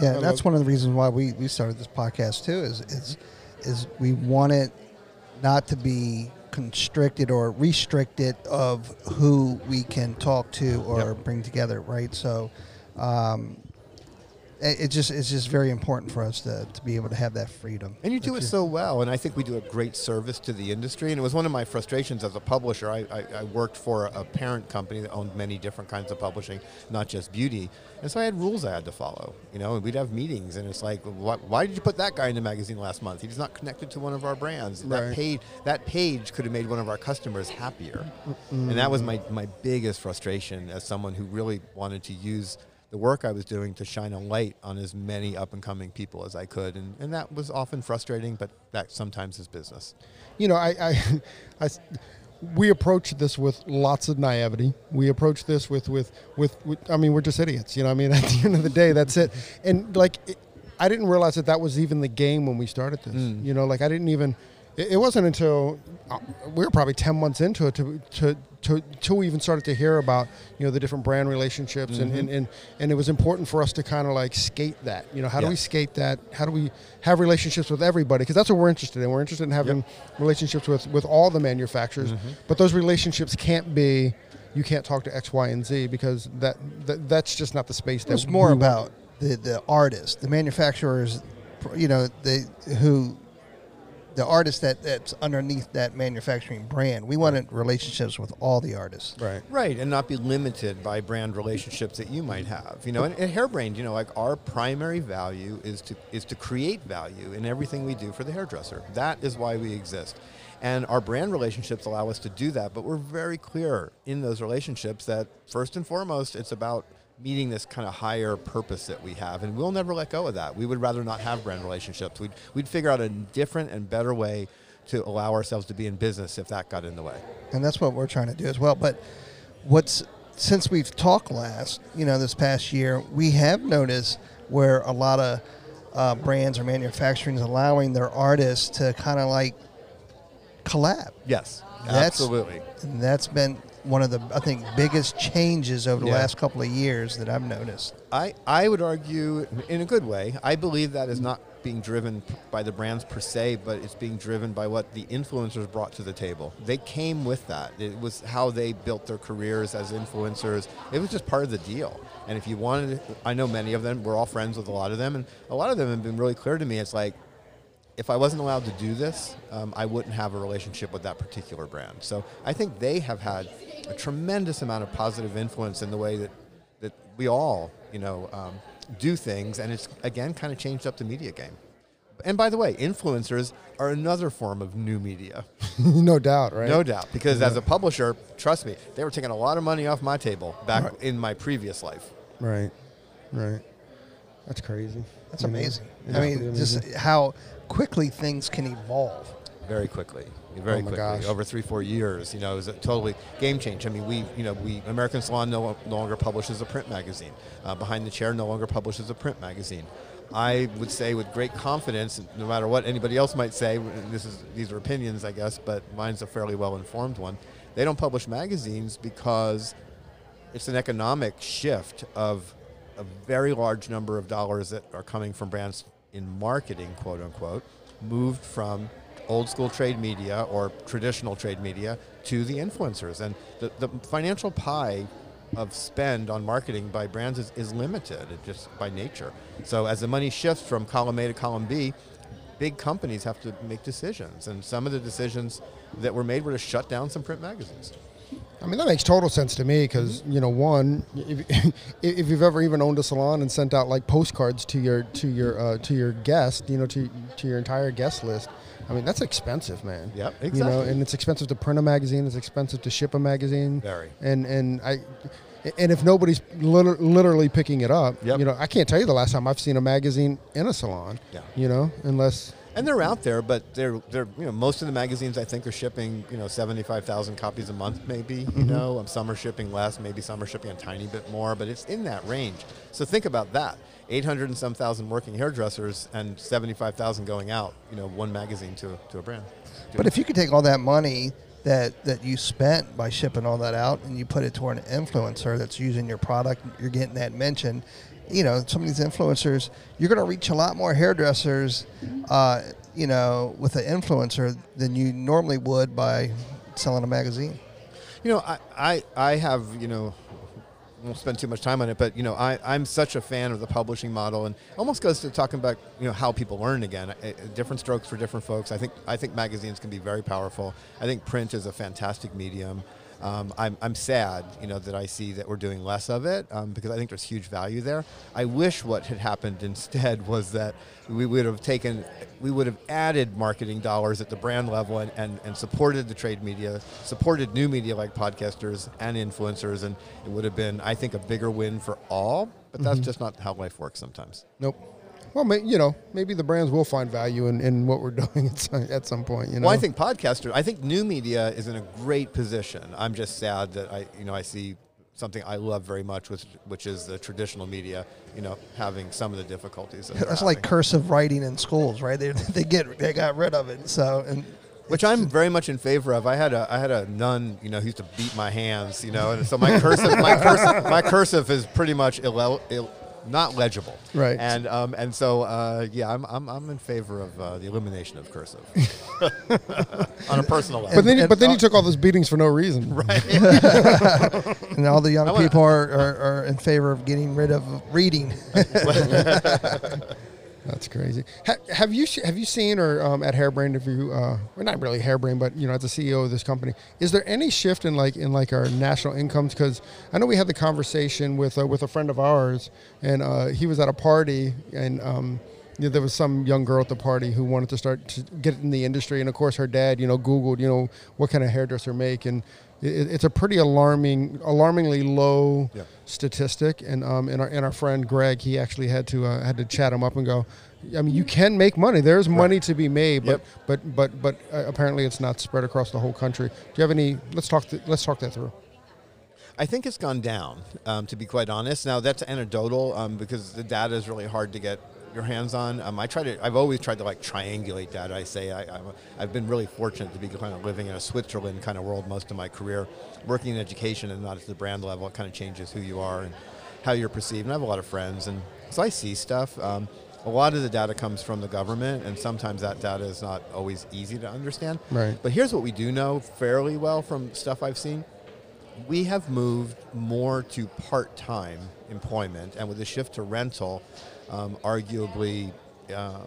Yeah, that's one of the reasons why we, we started this podcast too. Is is is we want it not to be constricted or restricted of who we can talk to or Yep. bring together, right? So, um, it, just it's just very important for us to, to be able to have that freedom. And you do it so well, and I think we do a great service to the industry. And it was one of my frustrations as a publisher. I, I, I worked for a parent company that owned many different kinds of publishing, not just beauty. And so I had rules I had to follow, you know, and we'd have meetings, and it's like, why, why did you put that guy in the magazine last month? He's not connected to one of our brands. Right. That, page, that page could have made one of our customers happier. And that was my, my biggest frustration as someone who really wanted to use the work I was doing to shine a light on as many up and coming people as I could. And, and that was often frustrating, but that sometimes is business. you know, I, I, I we approach this with lots of naivety. We approach this with, with, with, with, I mean, we're just idiots. You know, I mean, at the end of the day, that's it. And like, it, I didn't realize that that was even the game when we started this. Mm. You know, like I didn't even. It, it wasn't until uh, we were probably ten months into it to to. To, till we even started to hear about you know the different brand relationships and, and, and and it was important for us to kind of like skate that. You know how do we skate that? How do we have relationships with everybody? Because that's what we're interested in. We're interested in having relationships with with all the manufacturers. But those relationships can't be you can't talk to x y and z because that, that that's just not the space that It's more about the the artist, the manufacturers, you know, they who the artist that that's underneath that manufacturing brand. We wanted relationships with all the artists. right Right, and not be limited by brand relationships that you might have. You know, and, and Hairbrained, you know, like our primary value is to is to create value in everything we do for the hairdresser. That is why we exist. And our brand relationships allow us to do that, but we're very clear in those relationships that first and foremost it's about meeting this kind of higher purpose that we have and we'll never let go of that. We would rather not have brand relationships. We'd we'd figure out a different and better way to allow ourselves to be in business if that got in the way. and that's what we're trying to do as well. But what's since we've talked last, you know, this past year, we have noticed where a lot of uh, brands or manufacturing is allowing their artists to kind of like collab. Yes, That's- absolutely. And that's been one of the I think biggest changes over the Yeah. last couple of years that I've noticed. I, I would argue, in a good way, I believe that is not being driven by the brands per se, but it's being driven by what the influencers brought to the table. They came with that. It was how they built their careers as influencers. It was just part of the deal. And if you wanted, I know many of them, we're all friends with a lot of them, and a lot of them have been really clear to me. It's like, if I wasn't allowed to do this, um, I wouldn't have a relationship with that particular brand. So I think they have had a tremendous amount of positive influence in the way that, that we all, you know, um, do things, and it's again kind of changed up the media game. And by the way, influencers are another form of new media, no doubt, right? no doubt. Because as a publisher, trust me, they were taking a lot of money off my table back in my previous life. Right, right. That's crazy. That's You know? amazing. It's I mean, pretty just how quickly things can evolve. Very quickly. Very Oh quickly, gosh. over three, four years, you know, it was a totally game change. I mean, we, you know, we American Salon no, no longer publishes a print magazine. Uh, Behind the Chair no longer publishes a print magazine. I would say with great confidence, no matter what anybody else might say, this is these are opinions, I guess, but mine's a fairly well informed one. They don't publish magazines because it's an economic shift of a very large number of dollars that are coming from brands in marketing, quote unquote, moved from old school trade media or traditional trade media to the influencers. And the, the financial pie of spend on marketing by brands is, is limited it just by nature. So as the money shifts from column A to column B, big companies have to make decisions. And some of the decisions that were made were to shut down some print magazines. I mean, that makes total sense to me because you know, one, if, if you've ever even owned a salon and sent out like postcards to your to your uh, to your guest, you know, to to your entire guest list, I mean, that's expensive, man. Yep, exactly. You know, and it's expensive to print a magazine. It's expensive to ship a magazine. Very. And and I. And if nobody's liter- literally picking it up, Yep. you know, I can't tell you the last time I've seen a magazine in a salon. Yeah. You know, unless And they're out there, but they're they're you know most of the magazines I think are shipping you know seventy five thousand copies a month maybe you know um, some are shipping less maybe some are shipping a tiny bit more but it's in that range. So think about that eight hundred and some thousand working hairdressers and seventy five thousand going out you know one magazine to to a brand. But if you could take all that money that that you spent by shipping all that out and you put it toward an influencer that's using your product, you're getting that mention. You know, some of these influencers, you're going to reach a lot more hairdressers, uh, you know, with an influencer than you normally would by selling a magazine. You know, I, I, I have, you know, won't spend too much time on it, but, you know, I, I'm such a fan of the publishing model and almost goes to talking about, you know, how people learn again. Different strokes for different folks. I think, I think magazines can be very powerful. I think print is a fantastic medium. Um, I'm, I'm sad, you know, that I see that we're doing less of it um, because I think there's huge value there. I wish what had happened instead was that we would have taken, we would have added marketing dollars at the brand level and, and, and supported the trade media, supported new media like podcasters and influencers, and it would have been, I think, a bigger win for all. But that's just not how life works sometimes. Nope. Well, may, you know, maybe the brands will find value in, in what we're doing at some, at some point. You know. Well, I think podcasters. I think new media is in a great position. I'm just sad that I, you know, I see something I love very much, which which is the traditional media. You know, having some of the difficulties. That That's like having. cursive writing in schools, right? They, they get they got rid of it. So and which I'm very much in favor of. I had a I had a nun, you know, who used to beat my hands, you know, and so my cursive my cursive my cursive is pretty much ill, Ill, not legible. Right. And um, and so uh, yeah, I'm, I'm I'm in favor of uh, the elimination of cursive on a personal level. but then, you, and- but then you uh, took all those beatings for no reason. Right. and all the young wanna- people are, are, are in favor of getting rid of reading. That's crazy. Ha, have you have you seen or um, at Hairbrain? If you, uh, well, not really Hairbrain, but you know, as the CEO of this company, is there any shift in like in like our national incomes? Because I know we had the conversation with uh, with a friend of ours, and uh, he was at a party, and um, you know, there was some young girl at the party who wanted to start to get in the industry, and of course, her dad, you know, Googled, you know, what kind of hairdresser make, and it, it's a pretty alarming, alarmingly low Yeah. statistic. And um, and our and our friend Greg, he actually had to uh, had to chat him up and go. I mean, you can make money. There's money to be made, but Yep. but but but uh, apparently it's not spread across the whole country. Do you have any? Let's talk. Th- let's talk that through. I think it's gone down, um, to be quite honest. Now that's anecdotal um, because the data is really hard to get your hands on. Um, I try to. I've always tried to like triangulate that. I say I, I'm, I've been really fortunate to be kind of living in a Switzerland kind of world most of my career, working in education and not at the brand level. It kind of changes who you are and how you're perceived. And I have a lot of friends, and so I see stuff. Um, a lot of the data comes from the government, and sometimes that data is not always easy to understand. Right. But here's what we do know fairly well from stuff I've seen we have moved more to part-time employment, and with the shift to rental, um, arguably um,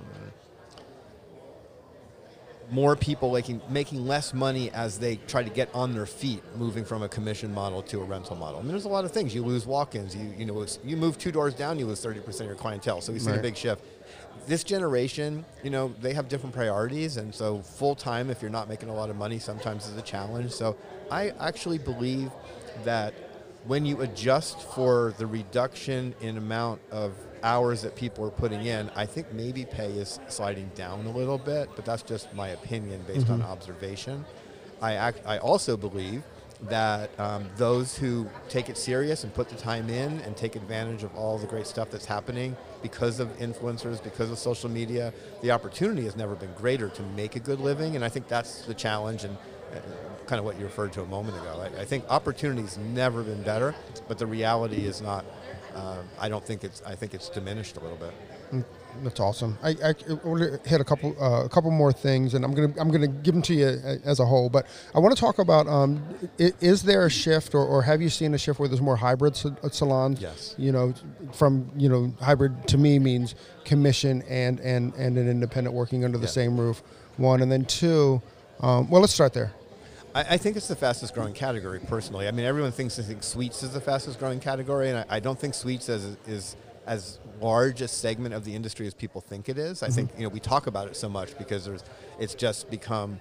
more people making making less money as they try to get on their feet, moving from a commission model to a rental model. I mean, there's a lot of things. You lose walk-ins. You you know, you move two doors down, you lose 30% of your clientele. So we've seen a big shift. This generation, you know, they have different priorities, and so full time, if you're not making a lot of money, sometimes is a challenge. So I actually believe that when you adjust for the reduction in amount of hours that people are putting in, I think maybe pay is sliding down a little bit, but that's just my opinion based on observation. I act, I also believe that um, those who take it serious and put the time in and take advantage of all the great stuff that's happening because of influencers, because of social media, the opportunity has never been greater to make a good living, and I think that's the challenge and uh, kind of what you referred to a moment ago. I, I think opportunity's never been better, but the reality is not. Uh, I don't think it's. I think it's diminished a little bit. That's awesome. I, I, I want to hit a couple uh, a couple more things, and I'm gonna I'm gonna give them to you as a whole. But I want to talk about um, is there a shift, or, or have you seen a shift where there's more hybrid uh, salons? Yes. You know, from you know hybrid to me means commission and and and an independent working under the Yeah. same roof. One and then two. Um, well, let's start there. I, I think it's the fastest growing category personally. I mean, everyone thinks I think suites is the fastest growing category, and I, I don't think suites is, is as large a segment of the industry as people think it is. I think mm-hmm. you know we talk about it so much because there's it's just become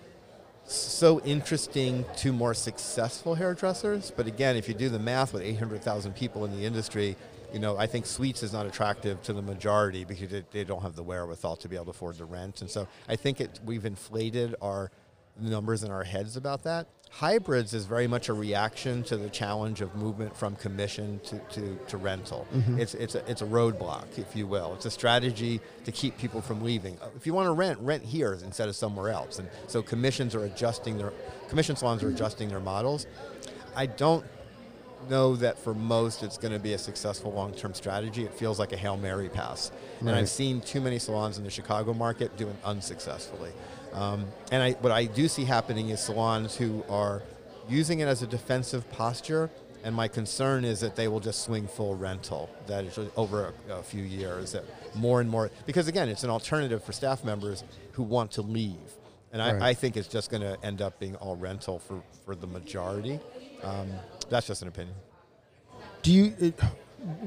so interesting to more successful hairdressers. But again, if you do the math with 800,000 people in the industry, you know, I think suites is not attractive to the majority because they, they don't have the wherewithal to be able to afford the rent. And so I think it, we've inflated our numbers in our heads about that. Hybrids is very much a reaction to the challenge of movement from commission to, to, to rental. It's, it's, a, it's a roadblock, if you will. It's a strategy to keep people from leaving. Uh, If you want to rent, rent here instead of somewhere else. And so commissions are adjusting their, commission salons are adjusting their models. I don't know that for most it's going to be a successful long-term strategy. It feels like a Hail Mary pass. And I've seen too many salons in the Chicago market doing unsuccessfully. Um, and I, what I do see happening is salons who are using it as a defensive posture. And my concern is that they will just swing full rental that is over a, a few years. That more and more, because again, it's an alternative for staff members who want to leave. And Right. I, I think it's just going to end up being all rental for, for the majority. Um, that's just an opinion. Do you, it,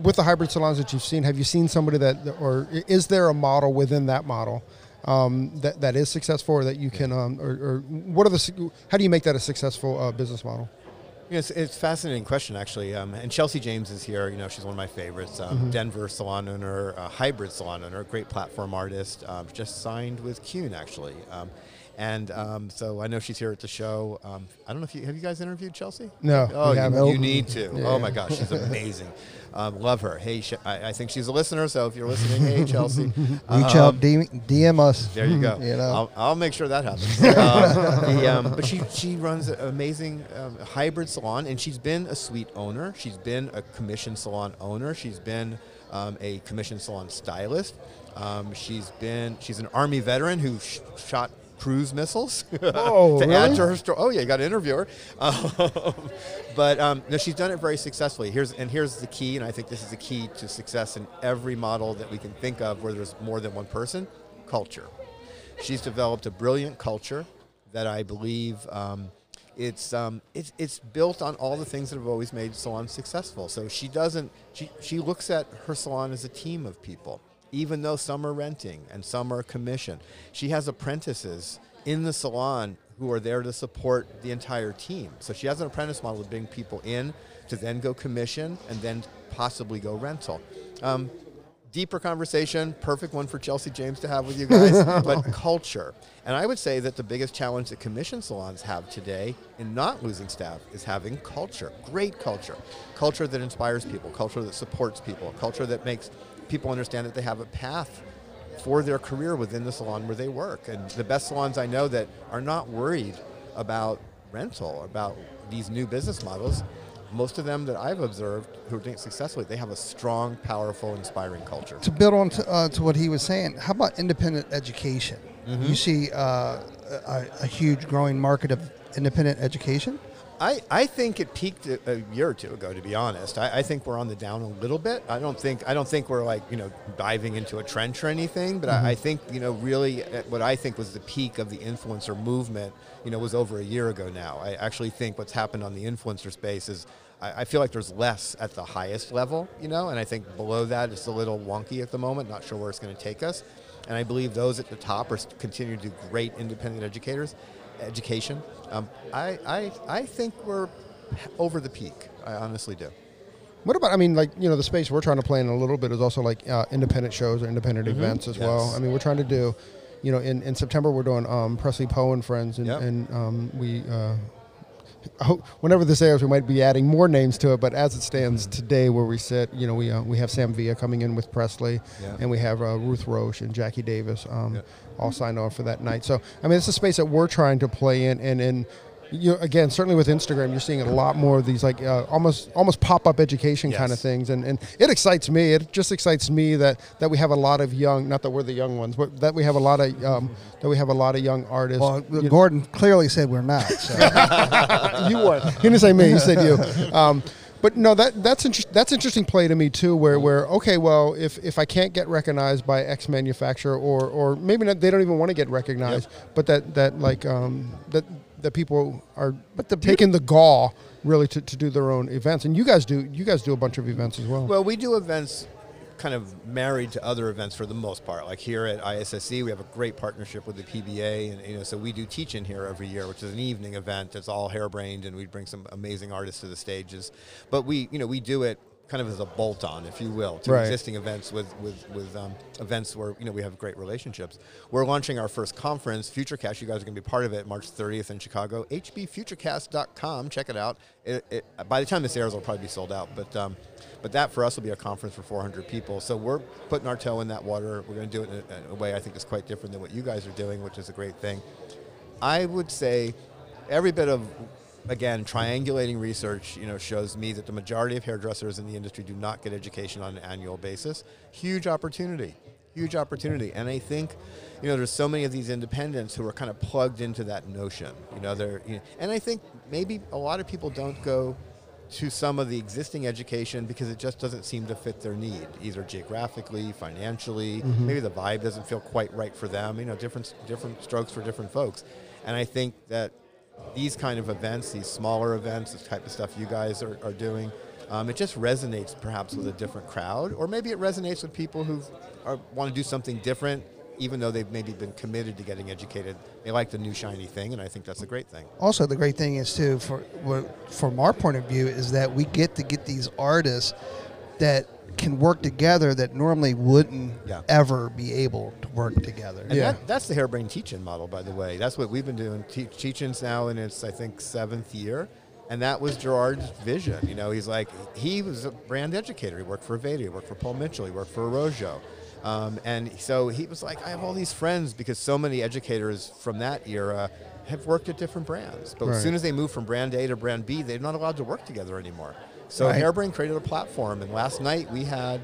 with the hybrid salons that you've seen, have you seen somebody that, or is there a model within that model um, that, that is successful or that you can, um, or, or what are the, how do you make that a successful uh, business model? It's, it's a fascinating question, actually. Um, and Chelsea James is here. You know, she's one of my favorites. Um, Denver salon owner, a hybrid salon owner, great platform artist. Um, just signed with Kuhn, actually. Um, and um, so I know she's here at the show. Um, I don't know if you have you guys interviewed Chelsea. No, Oh, you, you need to. Yeah. Oh my gosh, she's amazing. Um, love her. Hey, sh- I, I think she's a listener. So if you're listening, hey Chelsea, Reach Um, out, DM, DM us. there you go. You know. I'll, I'll make sure that happens. um, the, um, but she, she runs an amazing um, hybrid salon, and she's been a suite owner. She's been a commission salon owner. She's been um, a commission salon stylist. Um, she's been she's an army veteran who sh- shot cruise missiles Oh, to add to her story. Oh yeah, you got to interview her. Um, but um, no, she's done it very successfully. Here's and here's the key, and I think this is the key to success in every model that we can think of where there's more than one person: culture. She's developed a brilliant culture that I believe um, it's, um, it's it's built on all the things that have always made salons successful. So she doesn't she she looks at her salon as a team of people, even though some are renting and some are commission. She has apprentices in the salon who are there to support the entire team. So she has an apprentice model to bring people in to then go commission and then possibly go rental. Um, deeper conversation, perfect one for Chelsea James to have with you guys, but culture. And I would say that the biggest challenge that commission salons have today in not losing staff is having culture, great culture. Culture that inspires people, culture that supports people, culture that makes people understand that they have a path for their career within the salon where they work. And the best salons I know that are not worried about rental, about these new business models, most of them that I've observed who are doing it successfully, they have a strong, powerful, inspiring culture. To build on to, uh, to what he was saying, how about independent education? Mm-hmm. You see uh, a, a huge growing market of independent education. I, I think it peaked a, a year or two ago. To be honest, I, I think we're on the down a little bit. I don't think I don't think we're like you know diving into a trench or anything. But I, I mm-hmm. think you know really uh, what I think was the peak of the influencer movement. You know was over a year ago now. I actually think what's happened on the influencer space is I, I feel like there's less at the highest level. You know, and I think below that it's a little wonky at the moment. Not sure where it's going to take us. And I believe those at the top are continuing to do great independent educators education. Um, I, I, I think we're over the peak. I honestly do. What about? I mean, like you know, the space we're trying to play in a little bit is also like uh, independent shows or independent events as well. Mm-hmm. I mean, we're trying to do, you know, in, in September we're doing um, Presley Poe and Friends, and, Yep. and um, we. Uh, whenever this airs, we might be adding more names to it. But as it stands today, where we sit, you know, we uh, we have Sam Villa coming in with Presley, Yeah. and we have uh, Ruth Roche and Jackie Davis um, Yeah. all signed on for that night. So I mean, it's a space that we're trying to play in, and and you again, certainly with Instagram, you're seeing a lot more of these like uh, almost almost pop up education kind of things, and and it excites me. It just excites me that that we have a lot of young, not that we're the young ones, but that we have a lot of um, that we have a lot of young artists. Well, You- Gordon clearly said we're not. So. you were. He didn't say me. He said you. Um, but no, that that's inter- that's interesting play to me too. Where where okay, well, if if I can't get recognized by X manufacturer, or or maybe not, they don't even want to get recognized, but that that like um, that that people are But the taking the gall really to, to do their own events, and you guys do you guys do a bunch of events as well. Well, we do events kind of married to other events for the most part. Like here at ISSE, we have a great partnership with the PBA, and you know, so we do teach in here every year, which is an evening event. It's all Hairbrained, and we bring some amazing artists to the stages. But we, you know, we do it kind of as a bolt-on, if you will, to Right. existing events with with with um, events where you know we have great relationships. We're launching our first conference, FutureCast. You guys are going to be part of it, March 30th in Chicago. HBFuturecast.com. Check it out. It, it, by the time this airs, it'll probably be sold out. But um, but that for us will be a conference for 400 people. So we're putting our toe in that water. We're going to do it in a, in a way I think is quite different than what you guys are doing, which is a great thing. I would say every bit of again triangulating research you know shows me that the majority of hairdressers in the industry do not get education on an annual basis huge opportunity huge opportunity and i think you know there's so many of these independents who are kind of plugged into that notion you know they're you know, and i think maybe a lot of people don't go to some of the existing education because it just doesn't seem to fit their need, either geographically, financially. Mm-hmm. Maybe the vibe doesn't feel quite right for them. You know, different different strokes for different folks. And I think that these kind of events, these smaller events, this type of stuff you guys are, are doing, um, it just resonates perhaps with a different crowd, or maybe it resonates with people who want to do something different, even though they've maybe been committed to getting educated. They like the new shiny thing, and I think that's a great thing. also, the great thing is too, for from our point of view, is that we get to get these artists that can work together that normally wouldn't Yeah. ever be able to work together. And Yeah. that, that's the Hairbrained teaching model, by the way. That's what we've been doing. Te- teaching's now in its, I think, seventh year. And that was Gerard's vision. You know, he's like, he was a brand educator. He worked for Aveda, he worked for Paul Mitchell, he worked for Arrojo. Um, and so he was like, I have all these friends because so many educators from that era have worked at different brands. But Right. as soon as they move from brand A to brand B, they're not allowed to work together anymore. So Right. Hairbrain created a platform. And last night we had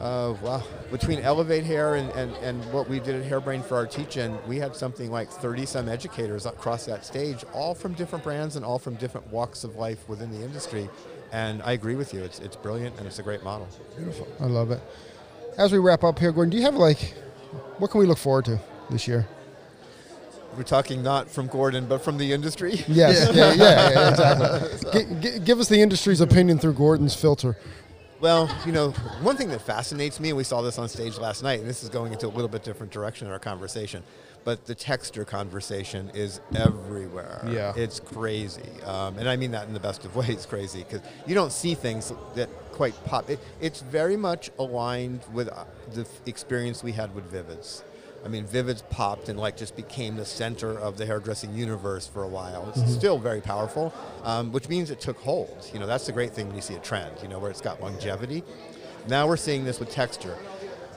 uh, well, between Elevate Hair and, and, and what we did at Hairbrain for our teach-in, we had something like 30 some educators across that stage, all from different brands and all from different walks of life within the industry. And I agree with you. It's, it's brilliant and it's a great model. Beautiful. I love it. As we wrap up here, Gordon, do you have like, what can we look forward to this year? We're talking not from Gordon, but from the industry. Yes, yeah, yeah, yeah, exactly. G- g- give us the industry's opinion through Gordon's filter. Well, you know, one thing that fascinates me, and we saw this on stage last night, and this is going into a little bit different direction in our conversation, but the texture conversation is everywhere. Yeah. It's crazy. Um, and I mean that in the best of ways, crazy, because you don't see things that quite pop. It, it's very much aligned with uh, the experience we had with Vivids. I mean, Vivids popped and like just became the center of the hairdressing universe for a while. It's still very powerful, um, which means it took hold. You know, that's the great thing when you see a trend. You know, where it's got longevity. Now we're seeing this with texture.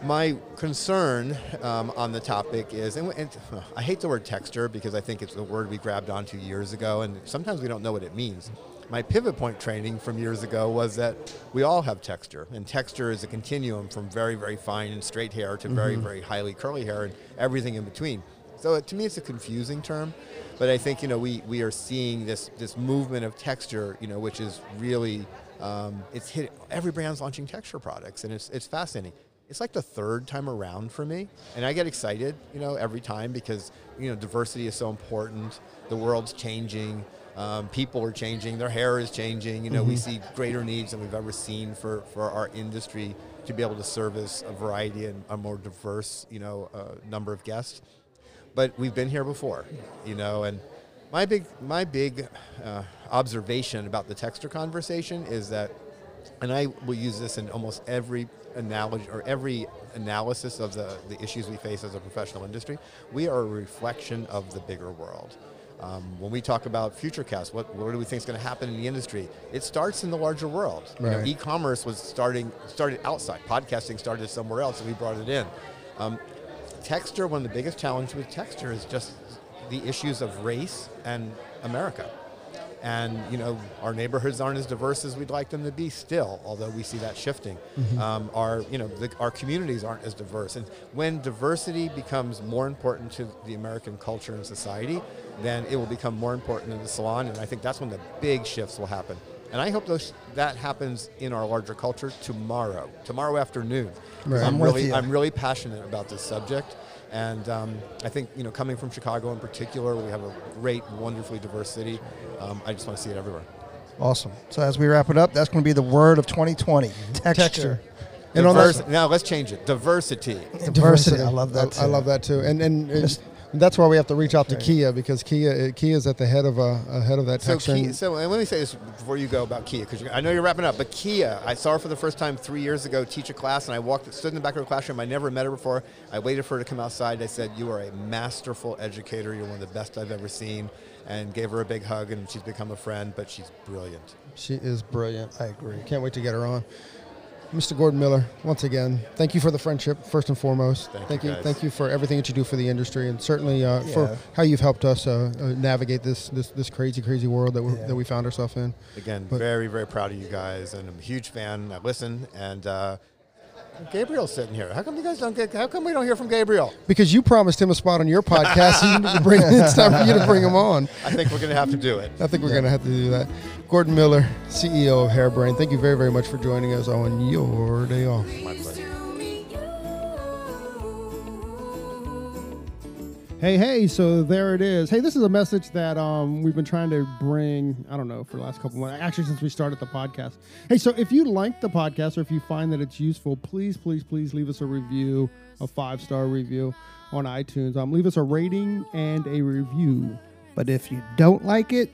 my concern um, on the topic is, and, and uh, I hate the word texture because I think it's a word we grabbed onto years ago, and sometimes we don't know what it means. My pivot point training from years ago was that we all have texture, and texture is a continuum from very, very fine and straight hair to very, very highly curly hair and everything in between. So it, to me, it's a confusing term, but I think you know we, we are seeing this this movement of texture, you know, which is really um, it's hit every brand's launching texture products, and it's it's fascinating. It's like the third time around for me, and I get excited, you know, every time because you know diversity is so important. The world's changing. Um, people are changing. Their hair is changing. You know, we see greater needs than we've ever seen for, for our industry to be able to service a variety and a more diverse, you know, uh, number of guests but we've been here before, you know. And my big my big uh, observation about the texture conversation is that, and I will use this in almost every analogy or every analysis of the the issues we face as a professional industry. We are a reflection of the bigger world. Um, when we talk about FutureCast, what, what do we think is going to happen in the industry? It starts in the larger world. You know, e-commerce was starting started outside. Podcasting started somewhere else, and we brought it in. Um, texture, one of the biggest challenges with texture is just the issues of race and America. And you know, our neighborhoods aren't as diverse as we'd like them to be still, although we see that shifting. Um, our, you know, the, our communities aren't as diverse. And when diversity becomes more important to the American culture and society, then it will become more important in the salon. And I think that's when the big shifts will happen. And I hope those, that happens in our larger culture tomorrow, tomorrow afternoon. Right. I'm really. I'm really passionate about this subject. And um, I think, you know, coming from Chicago in particular, we have a great, wonderfully diverse city. Um, I just want to see it everywhere. Awesome. So as we wrap it up, that's going to be the word of 2020. Texture. Texture. And on that- now let's change it. Diversity. Diversity. I love that. I, I too. love that too. And and, and Just- that's why we have to reach out to Right. Kia because Kia uh, Kia is at the head of a ahead of that So. Kia, so and let me say this before you go about Kia, because I know you're wrapping up. But Kia, I saw her for the first time three years ago teach a class, and I walked, stood in the back of her classroom. I never met her before. I waited for her to come outside. I said, "You are a masterful educator. You're one of the best I've ever seen." And gave her a big hug, and she's become a friend. But she's brilliant. she is brilliant. I agree. Can't wait to get her on. Mr. Gordon Miller, once again, thank you for the friendship, first and foremost. Thank you, you, thank you for everything that you do for the industry, and certainly uh, Yeah. for how you've helped us uh, uh, navigate this, this this crazy, crazy world that we Yeah. that we found ourselves in. Again, But- very, very proud of you guys, and I'm a huge fan. I listen, and uh, Gabriel's sitting here. How come you guys don't get? How come we don't hear from Gabriel? Because you promised him a spot on your podcast, so you bring. It's time for you to bring him on. I think we're going to have to do it. I think we're going to have to do that. Gordon Miller, CEO of Hairbrain, thank you very, very much for joining us on your day off. My pleasure. Hey, hey, so there it is. Hey, this is a message that um, we've been trying to bring, I don't know, for the last couple months, actually, since we started the podcast. Hey, so if you like the podcast or if you find that it's useful, please, please, please leave us a review, a five star review on iTunes. Um, leave us a rating and a review. But if you don't like it,